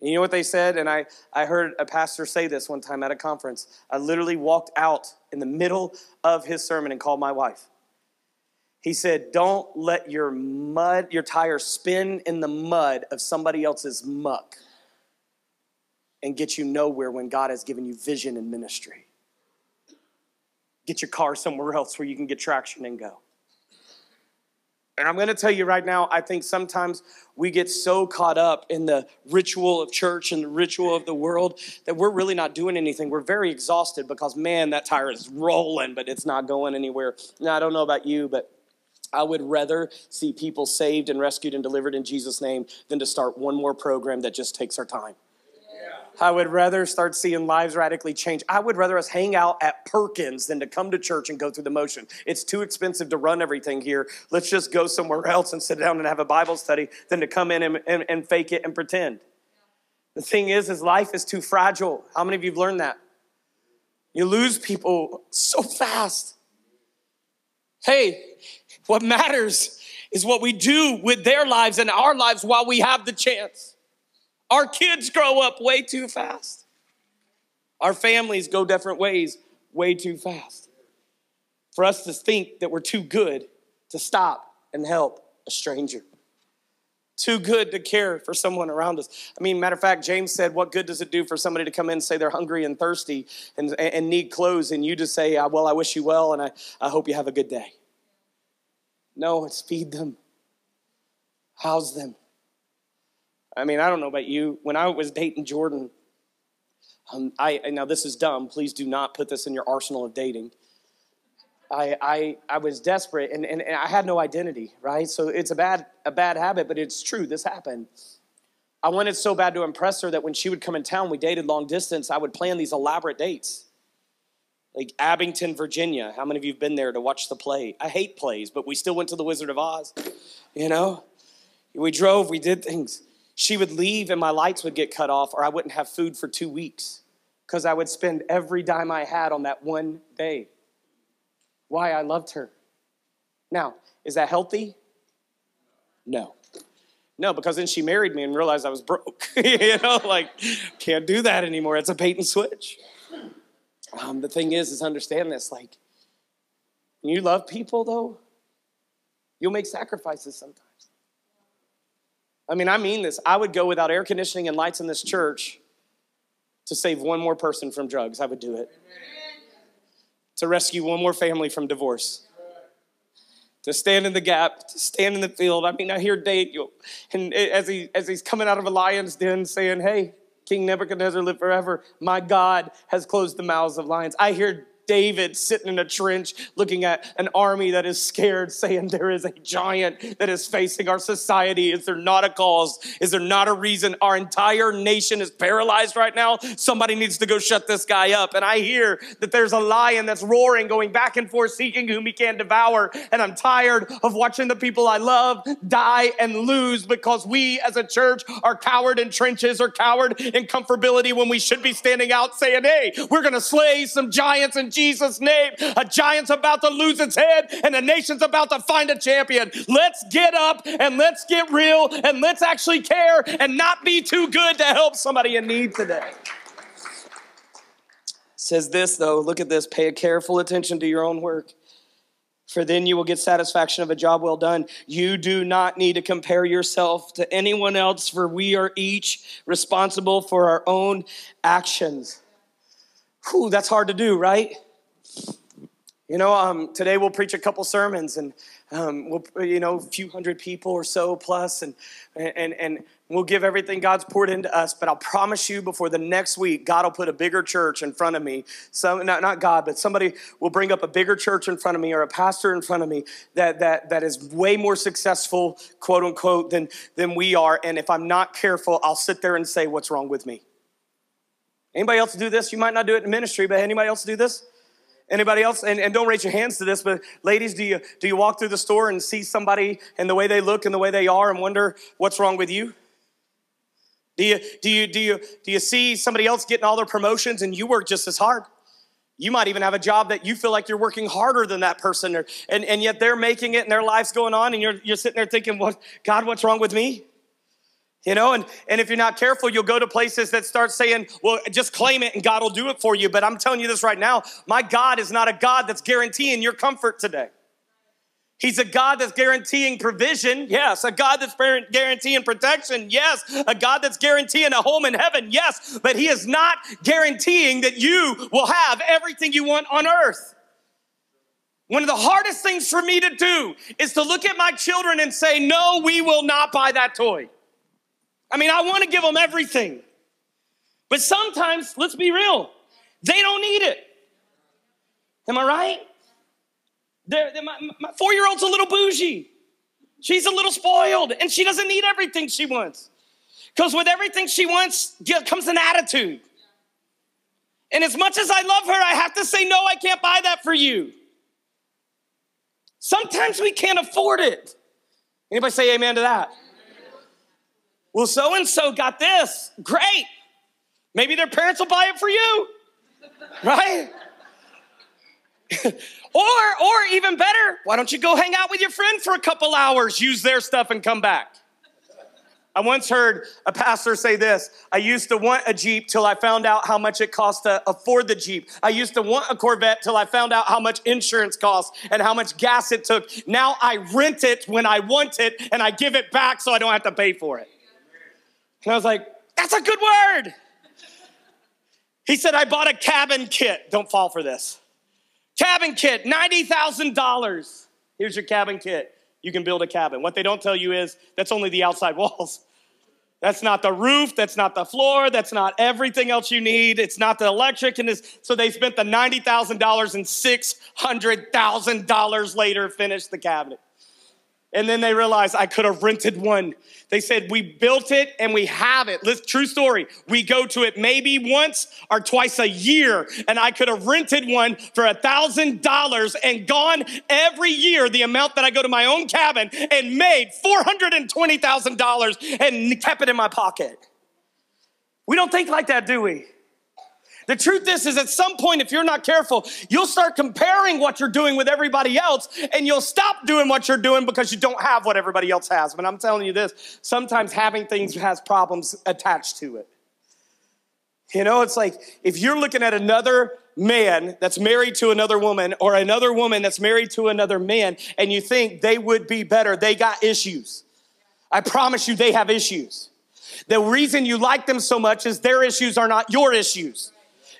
And you know what they said? And I, I heard a pastor say this one time at a conference. I literally walked out in the middle of his sermon and called my wife. He said, Don't let your mud, your tire spin in the mud of somebody else's muck and get you nowhere when God has given you vision and ministry. Get your car somewhere else where you can get traction and go. And I'm going to tell you right now, I think sometimes we get so caught up in the ritual of church and the ritual of the world that we're really not doing anything. We're very exhausted because, man, that tire is rolling, but it's not going anywhere. Now, I don't know about you, but I would rather see people saved and rescued and delivered in Jesus' name than to start one more program that just takes our time. I would rather start seeing lives radically change. I would rather us hang out at Perkins than to come to church and go through the motion. It's too expensive to run everything here. Let's just go somewhere else and sit down and have a Bible study than to come in and, and, and fake it and pretend. The thing is, is life is too fragile. How many of you have learned that? You lose people so fast. Hey, what matters is what we do with their lives and our lives while we have the chance. Our kids grow up way too fast. Our families go different ways way too fast. For us to think that we're too good to stop and help a stranger. Too good to care for someone around us. I mean, matter of fact, James said, What good does it do for somebody to come in and say they're hungry and thirsty and, and need clothes, and you just say, ah, Well, I wish you well, and I, I hope you have a good day? No, it's feed them, house them. I mean, I don't know about you. When I was dating Jordan, um, I now this is dumb. Please do not put this in your arsenal of dating. I, I, I was desperate and, and, and I had no identity, right? So it's a bad, a bad habit, but it's true. This happened. I wanted so bad to impress her that when she would come in town, we dated long distance, I would plan these elaborate dates like Abingdon, Virginia. How many of you have been there to watch the play? I hate plays, but we still went to the Wizard of Oz. You know, we drove, we did things. She would leave, and my lights would get cut off, or I wouldn't have food for two weeks because I would spend every dime I had on that one day. Why? I loved her. Now, is that healthy? No. No, because then she married me and realized I was broke. <laughs> you know, like, can't do that anymore. It's a bait and switch. Um, the thing is, is understand this. Like, when you love people, though, you'll make sacrifices sometimes. I mean, I mean this. I would go without air conditioning and lights in this church to save one more person from drugs. I would do it. To rescue one more family from divorce. To stand in the gap, to stand in the field. I mean, I hear Daniel, and as he as he's coming out of a lion's den, saying, "Hey, King Nebuchadnezzar live forever. My God has closed the mouths of lions. I hear David sitting in a trench looking at an army that is scared, saying, There is a giant that is facing our society. Is there not a cause? Is there not a reason? Our entire nation is paralyzed right now. Somebody needs to go shut this guy up. And I hear that there's a lion that's roaring, going back and forth, seeking whom he can devour. And I'm tired of watching the people I love die and lose because we as a church are coward in trenches or coward in comfortability when we should be standing out saying, Hey, we're going to slay some giants and Jesus' name. A giant's about to lose its head and a nation's about to find a champion. Let's get up and let's get real and let's actually care and not be too good to help somebody in need today. says this though, look at this, pay a careful attention to your own work. For then you will get satisfaction of a job well done. You do not need to compare yourself to anyone else, for we are each responsible for our own actions. Whew, that's hard to do, right? You know, um, today we'll preach a couple sermons and um, we'll, you know, a few hundred people or so plus, and, and, and we'll give everything God's poured into us. But I'll promise you before the next week, God will put a bigger church in front of me. Some, not, not God, but somebody will bring up a bigger church in front of me or a pastor in front of me that, that, that is way more successful, quote unquote, than, than we are. And if I'm not careful, I'll sit there and say, What's wrong with me? Anybody else do this? You might not do it in ministry, but anybody else do this? Anybody else? And, and don't raise your hands to this, but ladies, do you do you walk through the store and see somebody and the way they look and the way they are and wonder what's wrong with you? Do you do you do you do you see somebody else getting all their promotions and you work just as hard? You might even have a job that you feel like you're working harder than that person, or, and, and yet they're making it and their life's going on, and you're, you're sitting there thinking, what, God, what's wrong with me? You know, and, and if you're not careful, you'll go to places that start saying, well, just claim it and God will do it for you. But I'm telling you this right now my God is not a God that's guaranteeing your comfort today. He's a God that's guaranteeing provision, yes. A God that's guaranteeing protection, yes. A God that's guaranteeing a home in heaven, yes. But He is not guaranteeing that you will have everything you want on earth. One of the hardest things for me to do is to look at my children and say, No, we will not buy that toy. I mean, I want to give them everything. But sometimes, let's be real, they don't need it. Am I right? They're, they're, my, my four year old's a little bougie. She's a little spoiled, and she doesn't need everything she wants. Because with everything she wants comes an attitude. And as much as I love her, I have to say, no, I can't buy that for you. Sometimes we can't afford it. Anybody say amen to that? Well, so and so got this. Great. Maybe their parents will buy it for you. Right? <laughs> or or even better, why don't you go hang out with your friend for a couple hours, use their stuff and come back? I once heard a pastor say this I used to want a Jeep till I found out how much it cost to afford the Jeep. I used to want a Corvette till I found out how much insurance costs and how much gas it took. Now I rent it when I want it and I give it back so I don't have to pay for it. And I was like, That's a good word. He said, I bought a cabin kit. Don't fall for this. Cabin kit, $90,000. Here's your cabin kit you can build a cabin. What they don't tell you is that's only the outside <laughs> walls. That's not the roof, that's not the floor, that's not everything else you need. It's not the electric and this. So they spent the $90,000 and $600,000 later finished the cabinet. And then they realized I could have rented one. They said, We built it and we have it. Listen, true story. We go to it maybe once or twice a year, and I could have rented one for a $1,000 and gone every year the amount that I go to my own cabin and made $420,000 and kept it in my pocket. We don't think like that, do we? The truth is, is at some point, if you're not careful, you'll start comparing what you're doing with everybody else and you'll stop doing what you're doing because you don't have what everybody else has. But I'm telling you this, sometimes having things has problems attached to it. You know, it's like if you're looking at another man that's married to another woman or another woman that's married to another man and you think they would be better, they got issues. I promise you, they have issues. The reason you like them so much is their issues are not your issues.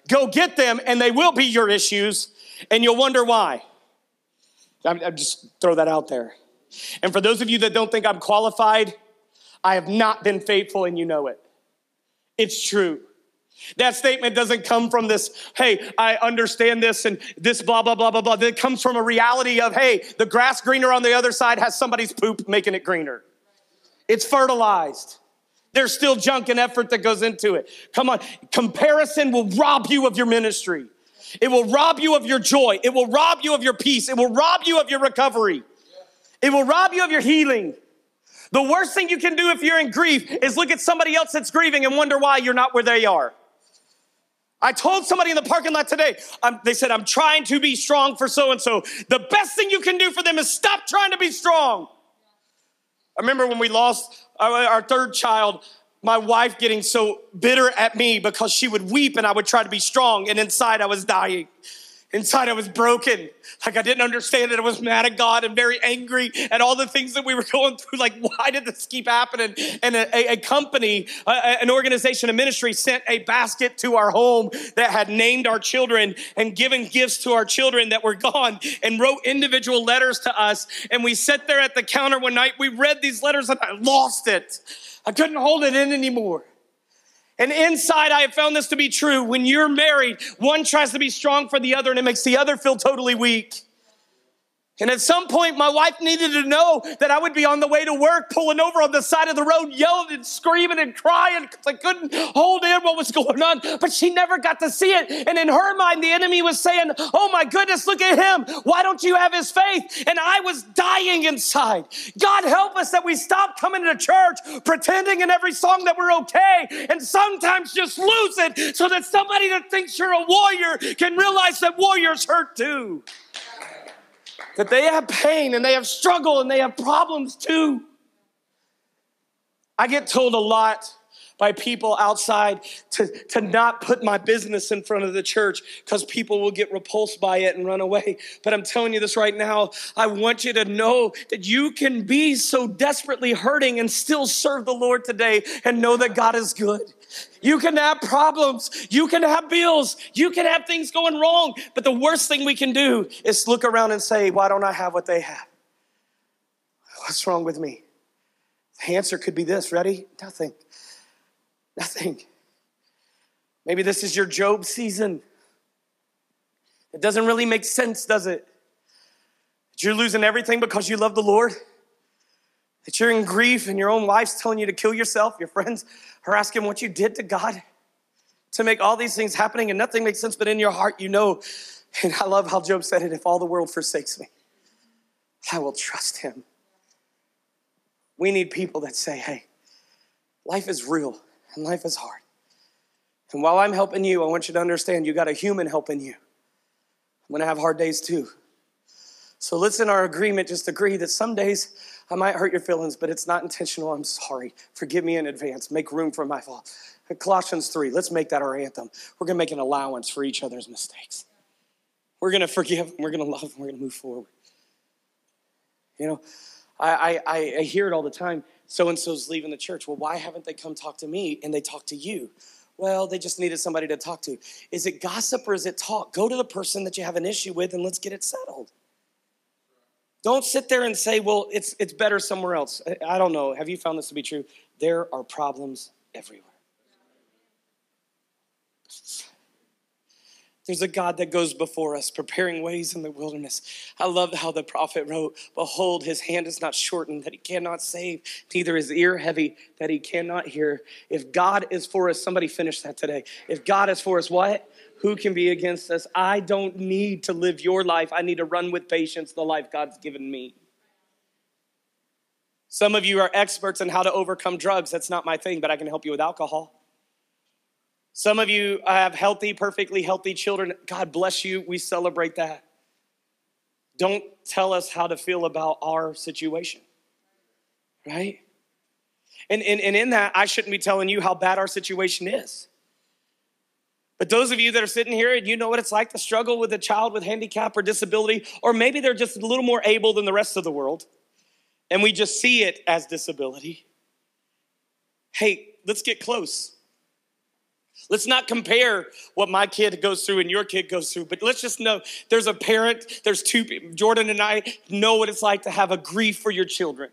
Go get them, and they will be your issues, and you'll wonder why. I'm, just throw that out there. And for those of you that don't think I'm qualified, I have not been faithful, and you know it. It's true. That statement doesn't come from this, hey, I understand this and this, blah, blah, blah, blah, blah. It comes from a reality of, hey, the grass greener on the other side has somebody's poop making it greener. It's fertilized. There's still junk and effort that goes into it. Come on. Comparison will rob you of your ministry. It will rob you of your joy. It will rob you of your peace. It will rob you of your recovery. It will rob you of your healing. The worst thing you can do if you're in grief is look at somebody else that's grieving and wonder why you're not where they are. I told somebody in the parking lot today, they said, I'm trying to be strong for so and so. The best thing you can do for them is stop trying to be strong. Remember when we lost our, our third child, my wife getting so bitter at me because she would weep and I would try to be strong, and inside I was dying. Inside I was broken. Like I didn't understand it. I was mad at God and very angry at all the things that we were <laughs> going through. Like, why did this keep happening? And a, a company, a, an organization, a ministry sent a basket to our home that had named our children and given gifts to our children that were gone and wrote individual letters to us. And we sat there at the counter one night. We read these letters and I lost it. I couldn't hold it in anymore. And inside, I have found this to be true. When you're married, one tries to be strong for the other and it makes the other feel totally weak. And at some point, my wife needed to know that I would be on the way to work, pulling over on the side of the road, yelling and screaming and crying because I couldn't hold in what was going on. But she never got to see it. And in her mind, the enemy was saying, Oh my goodness, look at him. Why don't you have his faith? And I was dying inside. God help us that we stop coming to church pretending in every song that we're okay and sometimes just lose it so that somebody that thinks you're a warrior can realize that warriors hurt too that they have pain and they have struggle and they have problems too. I get told a lot by people outside to, to not put my business in front of the church because people will get repulsed by it and run away. But I'm telling you this right now. I want you to know that you can be so desperately hurting and still serve the Lord today and know that God is good. You can have problems. You can have bills. You can have things going wrong. But the worst thing we can do is look around and say, Why don't I have what they have? What's wrong with me? The answer could be this ready? Nothing. Nothing. Maybe this is your Job season. It doesn't really make sense, does it? you're losing everything because you love the Lord? That you're in grief and your own wife's telling you to kill yourself, your friends are asking what you did to God to make all these things happening and nothing makes sense, but in your heart you know. And I love how Job said it if all the world forsakes me, I will trust him. We need people that say, hey, life is real and life is hard. And while I'm helping you, I want you to understand you got a human helping you. I'm gonna have hard days too. So let's in our agreement just agree that some days I might hurt your feelings, but it's not intentional. I'm sorry. Forgive me in advance. Make room for my fault. Colossians 3, let's make that our anthem. We're gonna make an allowance for each other's mistakes. We're gonna forgive, we're gonna love, we're gonna move forward. You know, I, I, I hear it all the time. So and so's leaving the church. Well, why haven't they come talk to me and they talk to you? Well, they just needed somebody to talk to. Is it gossip or is it talk? Go to the person that you have an issue with and let's get it settled. Don't sit there and say, well, it's, it's better somewhere else. I don't know. Have you found this to be true? There are problems everywhere. There's a God that goes before us, preparing ways in the wilderness. I love how the prophet wrote, Behold, his hand is not shortened that he cannot save, neither his ear heavy that he cannot hear. If God is for us, somebody finish that today. If God is for us, what? Who can be against us? I don't need to live your life. I need to run with patience the life God's given me. Some of you are experts in how to overcome drugs. That's not my thing, but I can help you with alcohol. Some of you have healthy, perfectly healthy children. God bless you. We celebrate that. Don't tell us how to feel about our situation, right? And, and, and in that, I shouldn't be telling you how bad our situation is. But those of you that are sitting here and you know what it's like to struggle with a child with handicap or disability, or maybe they're just a little more able than the rest of the world, and we just see it as disability. Hey, let's get close. Let's not compare what my kid goes through and your kid goes through, but let's just know there's a parent, there's two, Jordan and I know what it's like to have a grief for your children.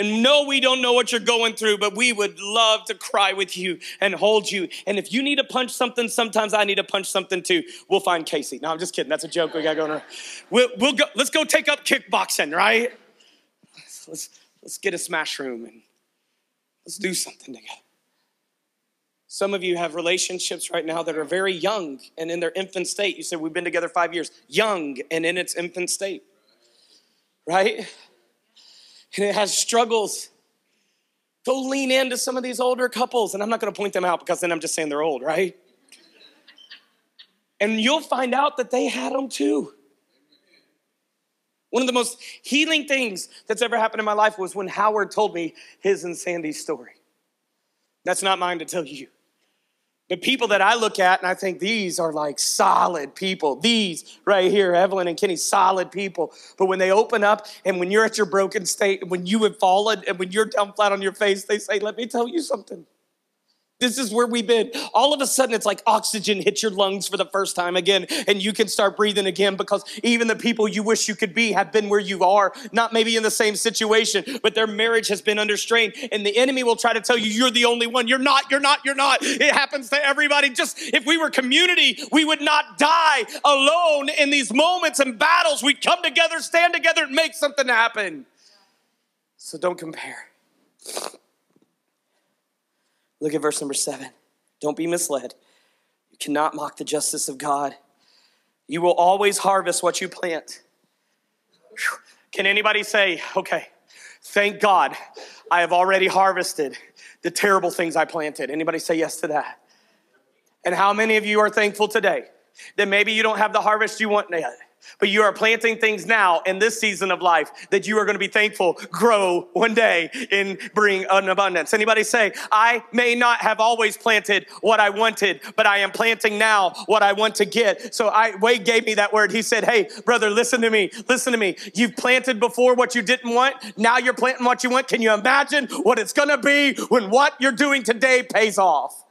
And no, we don't know what you're going through, but we would love to cry with you and hold you. And if you need to punch something, sometimes I need to punch something too. We'll find Casey. No, I'm just kidding. That's a joke we got going on. We'll, we'll go, let's go take up kickboxing, right? Let's, let's get a smash room and let's do something together. Some of you have relationships right now that are very young and in their infant state. You said, We've been together five years. Young and in its infant state, right? And it has struggles. Go lean into some of these older couples. And I'm not going to point them out because then I'm just saying they're old, right? And you'll find out that they had them too. One of the most healing things that's ever happened in my life was when Howard told me his and Sandy's story. That's not mine to tell you. The people that I look at and I think these are like solid people. These right here, Evelyn and Kenny, solid people. But when they open up and when you're at your broken state, and when you have fallen and when you're down flat on your face, they say, Let me tell you something. This is where we've been. All of a sudden, it's like oxygen hits your lungs for the first time again, and you can start breathing again because even the people you wish you could be have been where you are, not maybe in the same situation, but their marriage has been under strain. And the enemy will try to tell you, you're the only one. You're not, you're not, you're not. It happens to everybody. Just if we were community, we would not die alone in these moments and battles. We'd come together, stand together, and make something happen. So don't compare. Look at verse number seven. Don't be misled. You cannot mock the justice of God. You will always harvest what you plant. Can anybody say, okay, thank God I have already harvested the terrible things I planted? Anybody say yes to that? And how many of you are thankful today that maybe you don't have the harvest you want yet? But you are planting things now in this season of life that you are going to be thankful grow one day and bring an abundance. Anybody say, I may not have always planted what I wanted, but I am planting now what I want to get. So I, Wade gave me that word. He said, Hey, brother, listen to me. Listen to me. You've planted before what you didn't want. Now you're planting what you want. Can you imagine what it's going to be when what you're doing today pays off?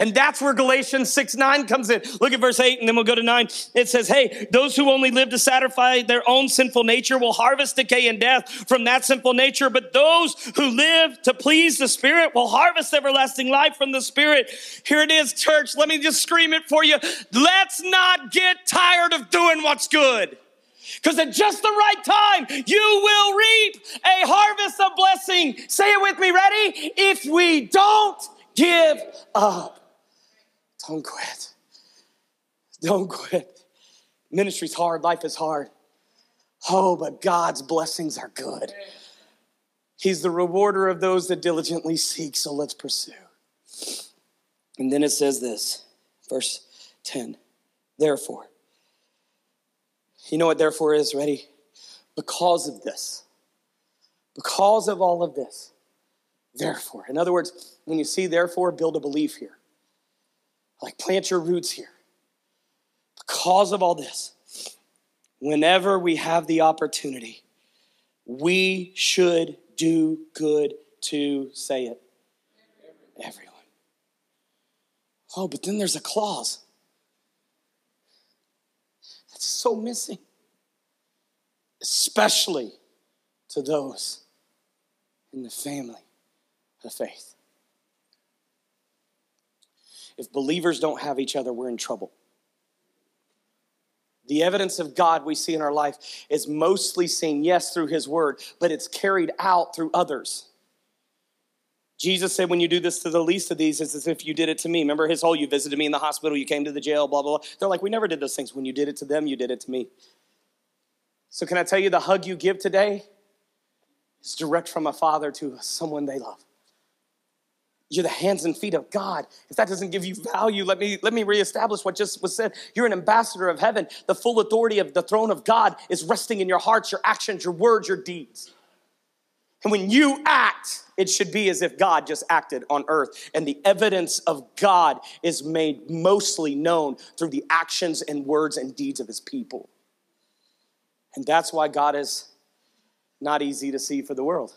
And that's where Galatians 6 9 comes in. Look at verse 8, and then we'll go to 9. It says, Hey, those who only live to satisfy their own sinful nature will harvest decay and death from that sinful nature, but those who live to please the Spirit will harvest everlasting life from the Spirit. Here it is, church. Let me just scream it for you. Let's not get tired of doing what's good. Because at just the right time, you will reap a harvest of blessing. Say it with me, ready? If we don't give up, don't quit. Don't quit. Ministry's hard, life is hard. Oh, but God's blessings are good. He's the rewarder of those that diligently seek, so let's pursue. And then it says this, verse 10 Therefore, you know what therefore is? Ready? Because of this, because of all of this, therefore. In other words, when you see therefore, build a belief here. Like plant your roots here. Because of all this, whenever we have the opportunity, we should do good to say it. Everyone. Oh, but then there's a clause. That's so missing. Especially to those in the family of faith. If believers don't have each other, we're in trouble. The evidence of God we see in our life is mostly seen, yes, through His Word, but it's carried out through others. Jesus said, When you do this to the least of these, it's as if you did it to me. Remember his whole, you visited me in the hospital, you came to the jail, blah, blah, blah. They're like, We never did those things. When you did it to them, you did it to me. So, can I tell you the hug you give today is direct from a father to someone they love? You're the hands and feet of God. If that doesn't give you value, let me let me reestablish what just was said. You're an ambassador of heaven. The full authority of the throne of God is resting in your hearts, your actions, your words, your deeds. And when you act, it should be as if God just acted on earth. And the evidence of God is made mostly known through the actions and words and deeds of his people. And that's why God is not easy to see for the world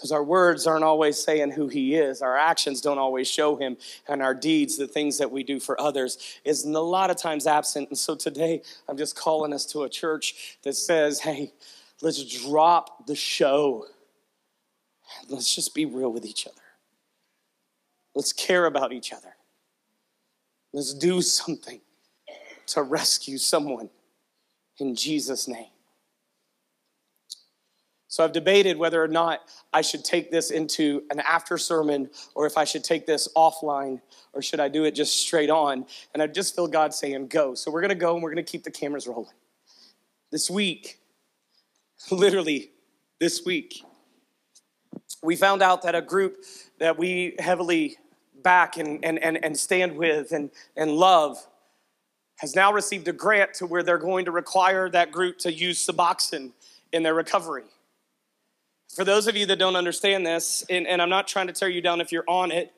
because our words aren't always saying who he is. Our actions don't always show him and our deeds the things that we do for others is a lot of times absent. And so today i'm just calling us to a church that says hey let's drop the show. Let's just be real with each other. Let's care about each other. Let's do something to rescue someone in jesus name so I've debated whether or not I should take this into an after sermon or if I should take this offline or should I do it just straight on. And I just feel God saying, go. So we're going to go and we're going to keep the cameras rolling. This week, <laughs> literally this week, we found out that a group that we heavily back and, and, and, and stand with and, and love has now received a grant to where they're going to require that group to use Suboxone in their recovery. For those of you that don't understand this, and, and I'm not trying to tear you down if you're on it,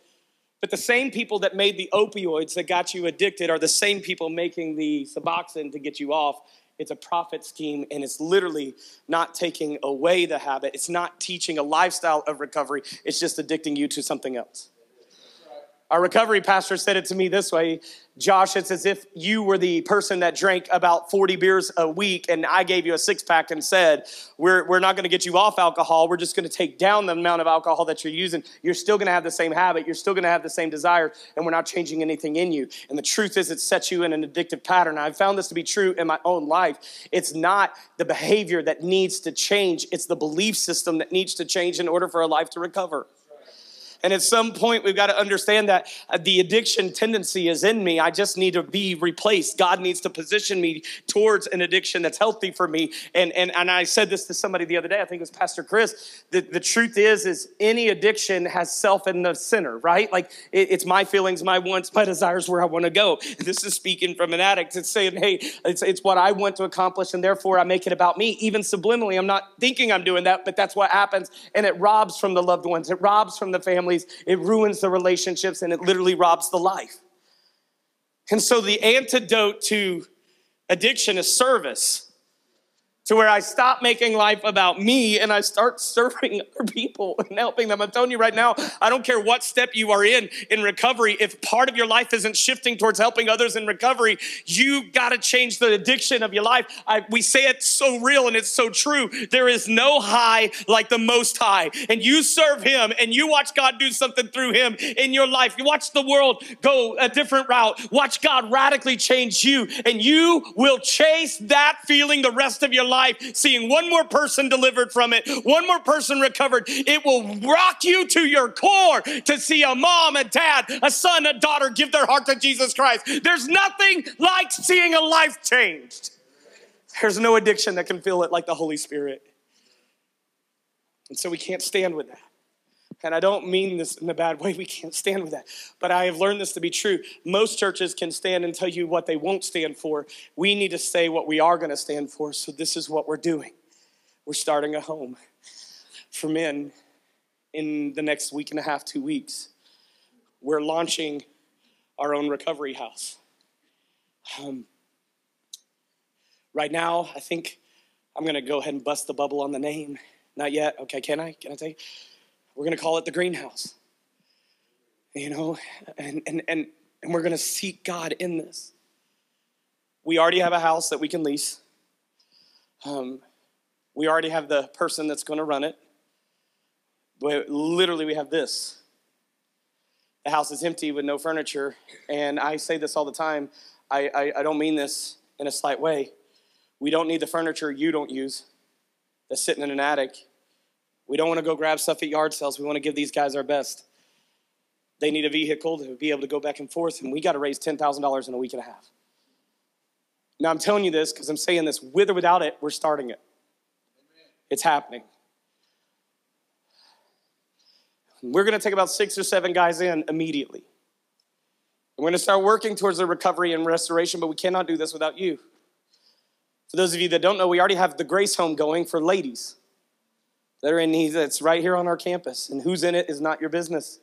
but the same people that made the opioids that got you addicted are the same people making the Suboxone to get you off. It's a profit scheme, and it's literally not taking away the habit. It's not teaching a lifestyle of recovery. It's just addicting you to something else. Our recovery pastor said it to me this way Josh, it's as if you were the person that drank about 40 beers a week and I gave you a six pack and said, We're, we're not going to get you off alcohol. We're just going to take down the amount of alcohol that you're using. You're still going to have the same habit. You're still going to have the same desire, and we're not changing anything in you. And the truth is, it sets you in an addictive pattern. I've found this to be true in my own life. It's not the behavior that needs to change, it's the belief system that needs to change in order for a life to recover. And at some point, we've got to understand that uh, the addiction tendency is in me. I just need to be replaced. God needs to position me towards an addiction that's healthy for me. And, and, and I said this to somebody the other day, I think it was Pastor Chris. The, the truth is, is any addiction has self in the center, right? Like it, it's my feelings, my wants, my desires, where I want to go. <laughs> This is speaking from an addict. It's saying, hey, it's, it's what I want to accomplish, and therefore I make it about me. Even subliminally, I'm not thinking I'm doing that, but that's what happens. And it robs from the loved ones, it robs from the family families, it ruins the relationships, and it literally robs the life. And so the antidote to addiction is service. To where I stop making life about me and I start serving <laughs> other people and helping them. I'm telling you right now, I don't care what step you are in in recovery. If part of your life isn't shifting towards helping others in recovery, you got to change the addiction of your life. I, we say it so real and it's so true. There is no high like the most high. And you serve him and you watch God do something through him in your life. You watch the world go a different route. Watch God radically change you and you will chase that feeling the rest of your life life, seeing one more person delivered from it, one more person recovered, it will rock you to your core to see a mom, a dad, a son, a daughter give their heart to Jesus Christ. There's nothing like seeing a life changed. There's no addiction that can feel it like the Holy Spirit. And so we can't stand with that. And I don't mean this in a bad way. We can't stand with that. But I have learned this to be true. Most churches can stand and tell you what they won't stand for. We need to say what we are going to stand for. So this is what we're doing. We're starting a home for men in the next week and a half, two weeks. We're launching our own recovery house. Um, right now, I think I'm going to go ahead and bust the bubble on the name. Not yet. Okay, can I? Can I take? We're going to call it the greenhouse. You know, and, and, and, and we're going to seek God in this. We already have a house that we can lease. Um, we already have the person that's going to run it. But literally, we have this. The house is empty with no furniture. And I say this all the time. I, I, I don't mean this in a slight way. We don't need the furniture you don't use that's sitting in an attic we don't want to go grab stuff at yard sales. We want to give these guys our best. They need a vehicle to be able to go back and forth, and we got to raise $10,000 in a week and a half. Now, I'm telling you this because I'm saying this with or without it, we're starting it. It's happening. We're going to take about six or seven guys in immediately. We're going to start working towards the recovery and restoration, but we cannot do this without you. For those of you that don't know, we already have the Grace Home going for ladies that are in need that's right here on our campus. And who's in it is not your business.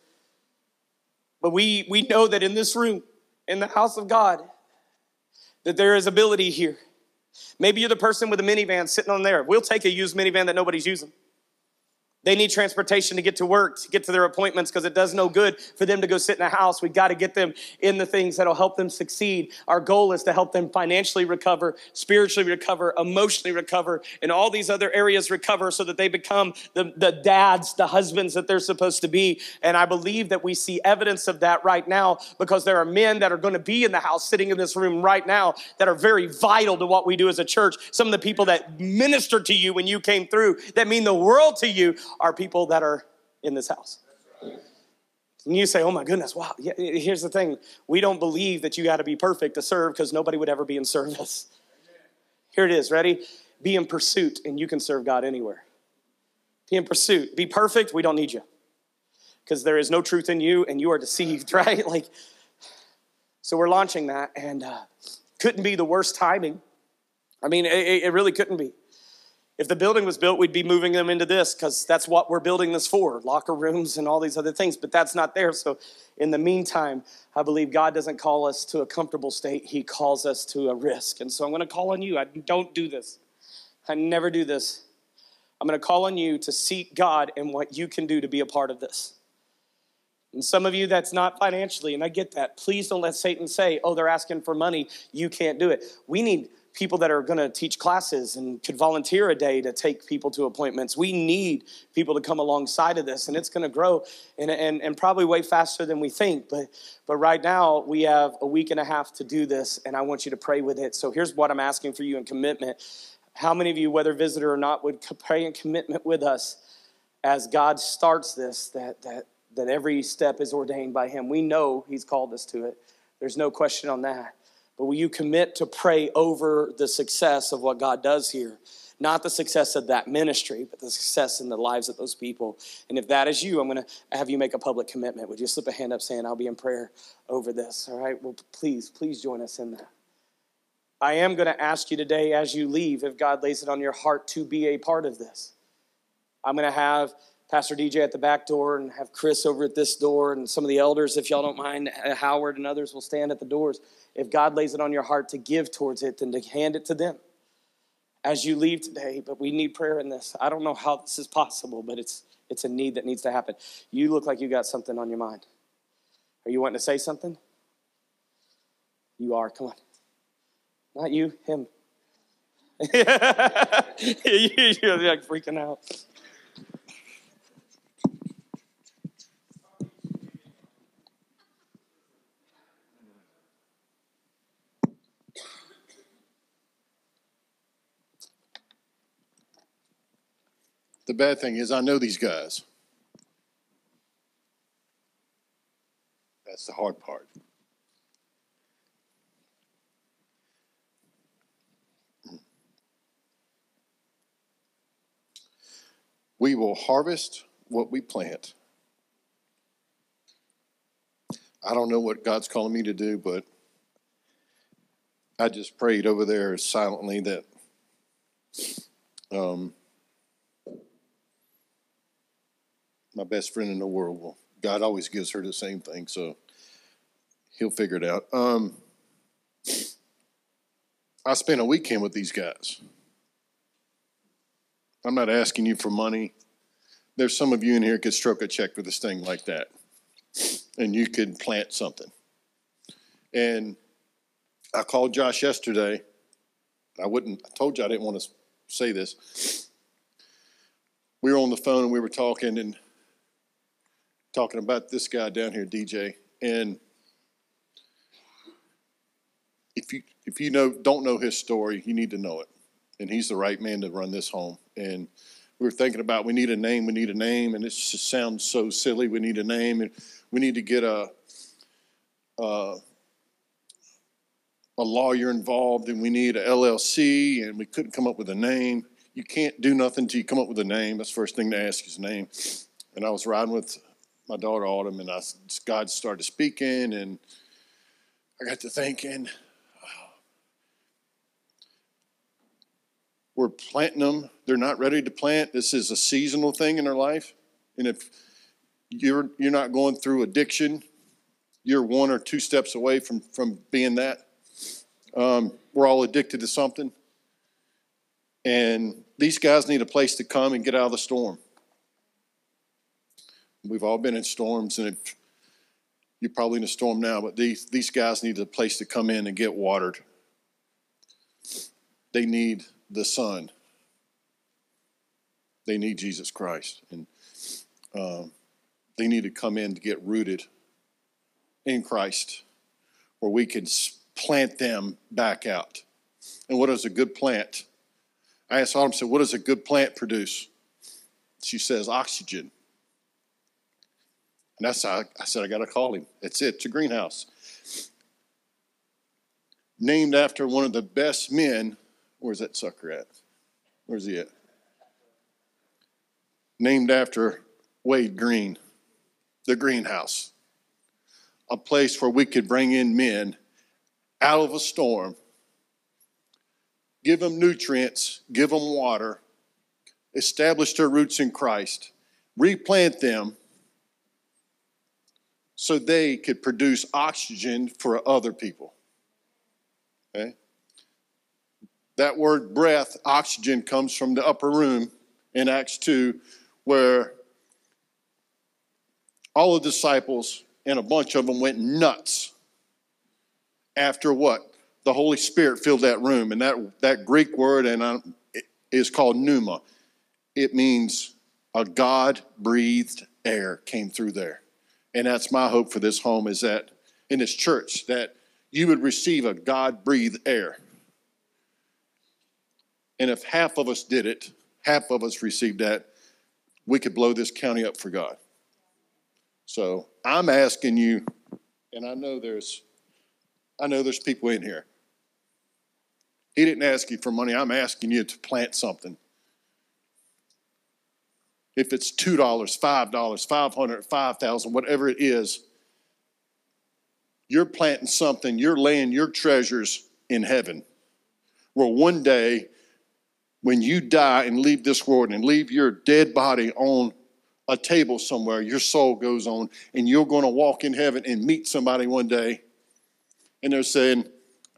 But we, we know that in this room, in the house of God, that there is ability here. Maybe you're the person with a minivan sitting on there. We'll take a used minivan that nobody's using. They need transportation to get to work, to get to their appointments, because it does no good for them to go sit in a house. We've got to get them in the things that'll help them succeed. Our goal is to help them financially recover, spiritually recover, emotionally recover, and all these other areas recover so that they become the, the dads, the husbands that they're supposed to be. And I believe that we see evidence of that right now because there are men that are going to be in the house sitting in this room right now that are very vital to what we do as a church. Some of the people that ministered to you when you came through, that mean the world to you are people that are in this house. And you say, oh my goodness, wow. Here's the thing we don't believe that you got to be perfect to serve because nobody would ever be in service. Here it is, ready? Be in pursuit and you can serve God anywhere. Be in pursuit. Be perfect, we don't need you because there is no truth in you and you are deceived, <laughs> right? Like, so we're launching that and uh, couldn't be the worst timing. I mean, it, it really couldn't be. If the building was built, we'd be moving them into this because that's what we're building this for locker rooms and all these other things, but that's not there. So, in the meantime, I believe God doesn't call us to a comfortable state, He calls us to a risk. And so, I'm going to call on you. I don't do this, I never do this. I'm going to call on you to seek God and what you can do to be a part of this. And some of you, that's not financially, and I get that. Please don't let Satan say, oh, they're asking for money, you can't do it. We need people that are going to teach classes and could volunteer a day to take people to appointments. We need people to come alongside of this, and it's going to grow and, and, and probably way faster than we think. But, but right now, we have a week and a half to do this, and I want you to pray with it. So here's what I'm asking for you in commitment. How many of you, whether visitor or not, would pray in commitment with us as God starts this, that, that, that every step is ordained by Him? We know He's called us to it. There's no question on that. But will you commit to pray over the success of what God does here? Not the success of that ministry, but the success in the lives of those people. And if that is you, I'm going to have you make a public commitment. Would you slip a hand up saying, I'll be in prayer over this? All right. Well, please, please join us in that. I am going to ask you today as you leave if God lays it on your heart to be a part of this. I'm going to have Pastor DJ at the back door and have Chris over at this door and some of the elders, if y'all don't mind, uh, Howard and others will stand at the doors if God lays it on your heart to give towards it, then to hand it to them. as you leave today, but we need prayer in this. I don't know how this is possible, but it's it's a need that needs to happen. You look like you got something on your mind. Are you wanting to say something? You are. Come on. Not you, him. <laughs> You're like freaking out. The bad thing is, I know these guys. That's the hard part. We will harvest what we plant. I don't know what God's calling me to do, but I just prayed over there silently that um, my best friend in the world will. God always gives her the same thing, so he'll figure it out. Um, I spent a weekend with these guys. I'm not asking you for money. There's some of you in here could stroke a check for this thing like that, and you could plant something. And I called Josh yesterday. I wouldn't. I told you I didn't want to say this. We were on the phone and we were talking and talking about this guy down here, DJ, and if you if you know don't know his story, you need to know it. And he's the right man to run this home. And we were thinking about we need a name, we need a name, and it just sounds so silly. We need a name, and we need to get a a, a lawyer involved, and we need a LLC, and we couldn't come up with a name. You can't do nothing until you come up with a name. That's the first thing to ask is name. And I was riding with my daughter Autumn, and I God started speaking, and I got to thinking, we're planting them. They're not ready to plant. This is a seasonal thing in their life, and if you're you're not going through addiction, you're one or two steps away from from being that. Um, we're all addicted to something, and these guys need a place to come and get out of the storm. We've all been in storms, and you're probably in a storm now, but these, these guys need a place to come in and get watered. They need the sun. They need Jesus Christ. And um, they need to come in to get rooted in Christ, where we can plant them back out. And what is a good plant? I asked Autumn, said, What does a good plant produce? She says, Oxygen. And that's how I said, I got to call him. It's it. It's a greenhouse. Named after one of the best men. Where's that sucker at? Where's he at? Named after Wade Green, the greenhouse. A place where we could bring in men out of a storm, give them nutrients, give them water, establish their roots in Christ, replant them so they could produce oxygen for other people. Okay? That word breath, oxygen, comes from the upper room in Acts 2, where all the disciples and a bunch of them went nuts after what? The Holy Spirit filled that room. And that, that Greek word and uh, is called pneuma. It means a God breathed air came through there. And that's my hope for this home is that in this church, that you would receive a God breathed air. And if half of us did it, half of us received that, we could blow this county up for God. So I'm asking you, and I know there's I know there's people in here. He didn't ask you for money. I'm asking you to plant something if it's $2, $5, 500, 5000 whatever it is, you're planting something, you're laying your treasures in heaven. Where one day, when you die and leave this world and leave your dead body on a table somewhere, your soul goes on, and you're going to walk in heaven and meet somebody one day, and they're saying,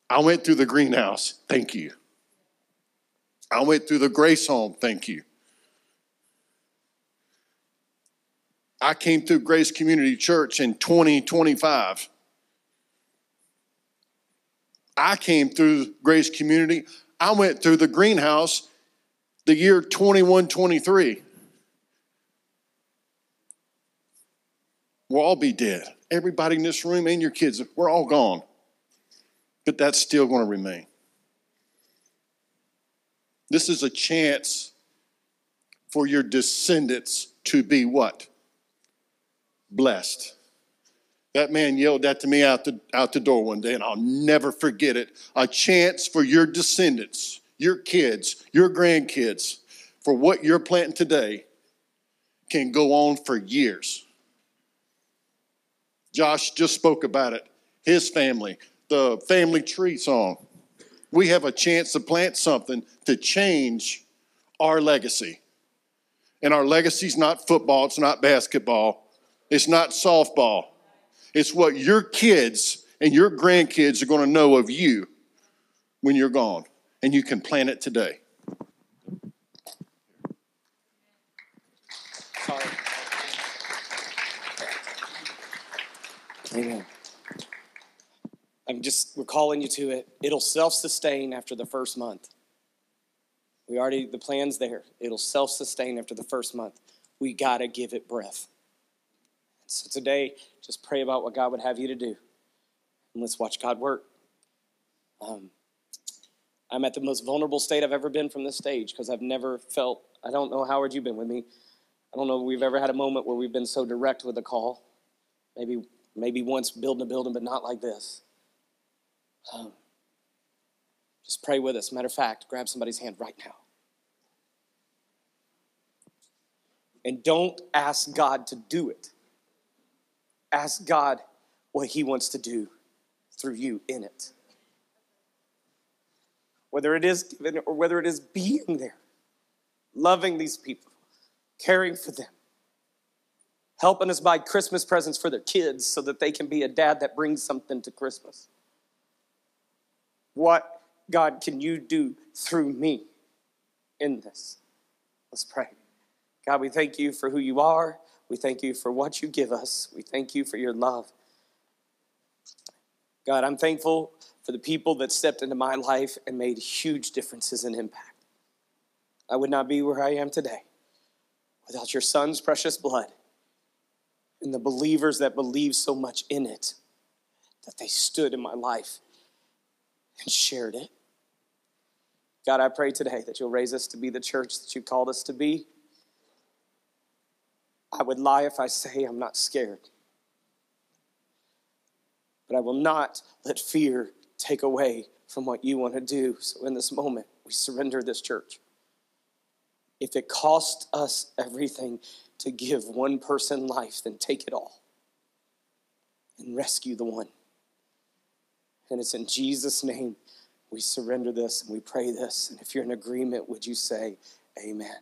I went through the greenhouse, thank you. I went through the Grace Home, thank you. I came through Grace Community Church in 2025. I came through Grace Community. I went through the greenhouse the year 2123. We'll all be dead. Everybody in this room and your kids, we're all gone. But that's still going to remain. This is a chance for your descendants to be what? Blessed. That man yelled that to me out the, out the door one day, and I'll never forget it. A chance for your descendants, your kids, your grandkids, for what you're planting today can go on for years. Josh just spoke about it. His family, the family tree song. We have a chance to plant something to change our legacy. And our legacy is not football, it's not basketball, it's not softball. It's what your kids and your grandkids are going to know of you when you're gone. And you can plan it today. Sorry. Amen. I'm just, we're calling you to it. It'll self sustain after the first month. We already, the plan's there. It'll self sustain after the first month. We got to give it breath. So today, just pray about what God would have you to do. And let's watch God work. Um, I'm at the most vulnerable state I've ever been from this stage because I've never felt, I don't know, Howard, you've been with me. I don't know if we've ever had a moment where we've been so direct with a call. Maybe, maybe once building a building, but not like this. Um, just pray with us. Matter of fact, grab somebody's hand right now. And don't ask God to do it. Ask God what He wants to do through you in it. Whether it is giving or whether it is being there, loving these people, caring for them, helping us buy Christmas presents for their kids so that they can be a dad that brings something to Christmas. What, God, can you do through me in this? Let's pray. God, we thank you for who you are. We thank you for what you give us. We thank you for your love. God, I'm thankful for the people that stepped into my life and made huge differences and impact. I would not be where I am today without your son's precious blood and the believers that believe so much in it that they stood in my life and shared it. God, I pray today that you'll raise us to be the church that you called us to be. I would lie if I say I'm not scared. But I will not let fear take away from what you want to do. So in this moment, we surrender this church. If it costs us everything to give one person life, then take it all and rescue the one. And it's in Jesus' name we surrender this and we pray this. And if you're in agreement, would you say, Amen?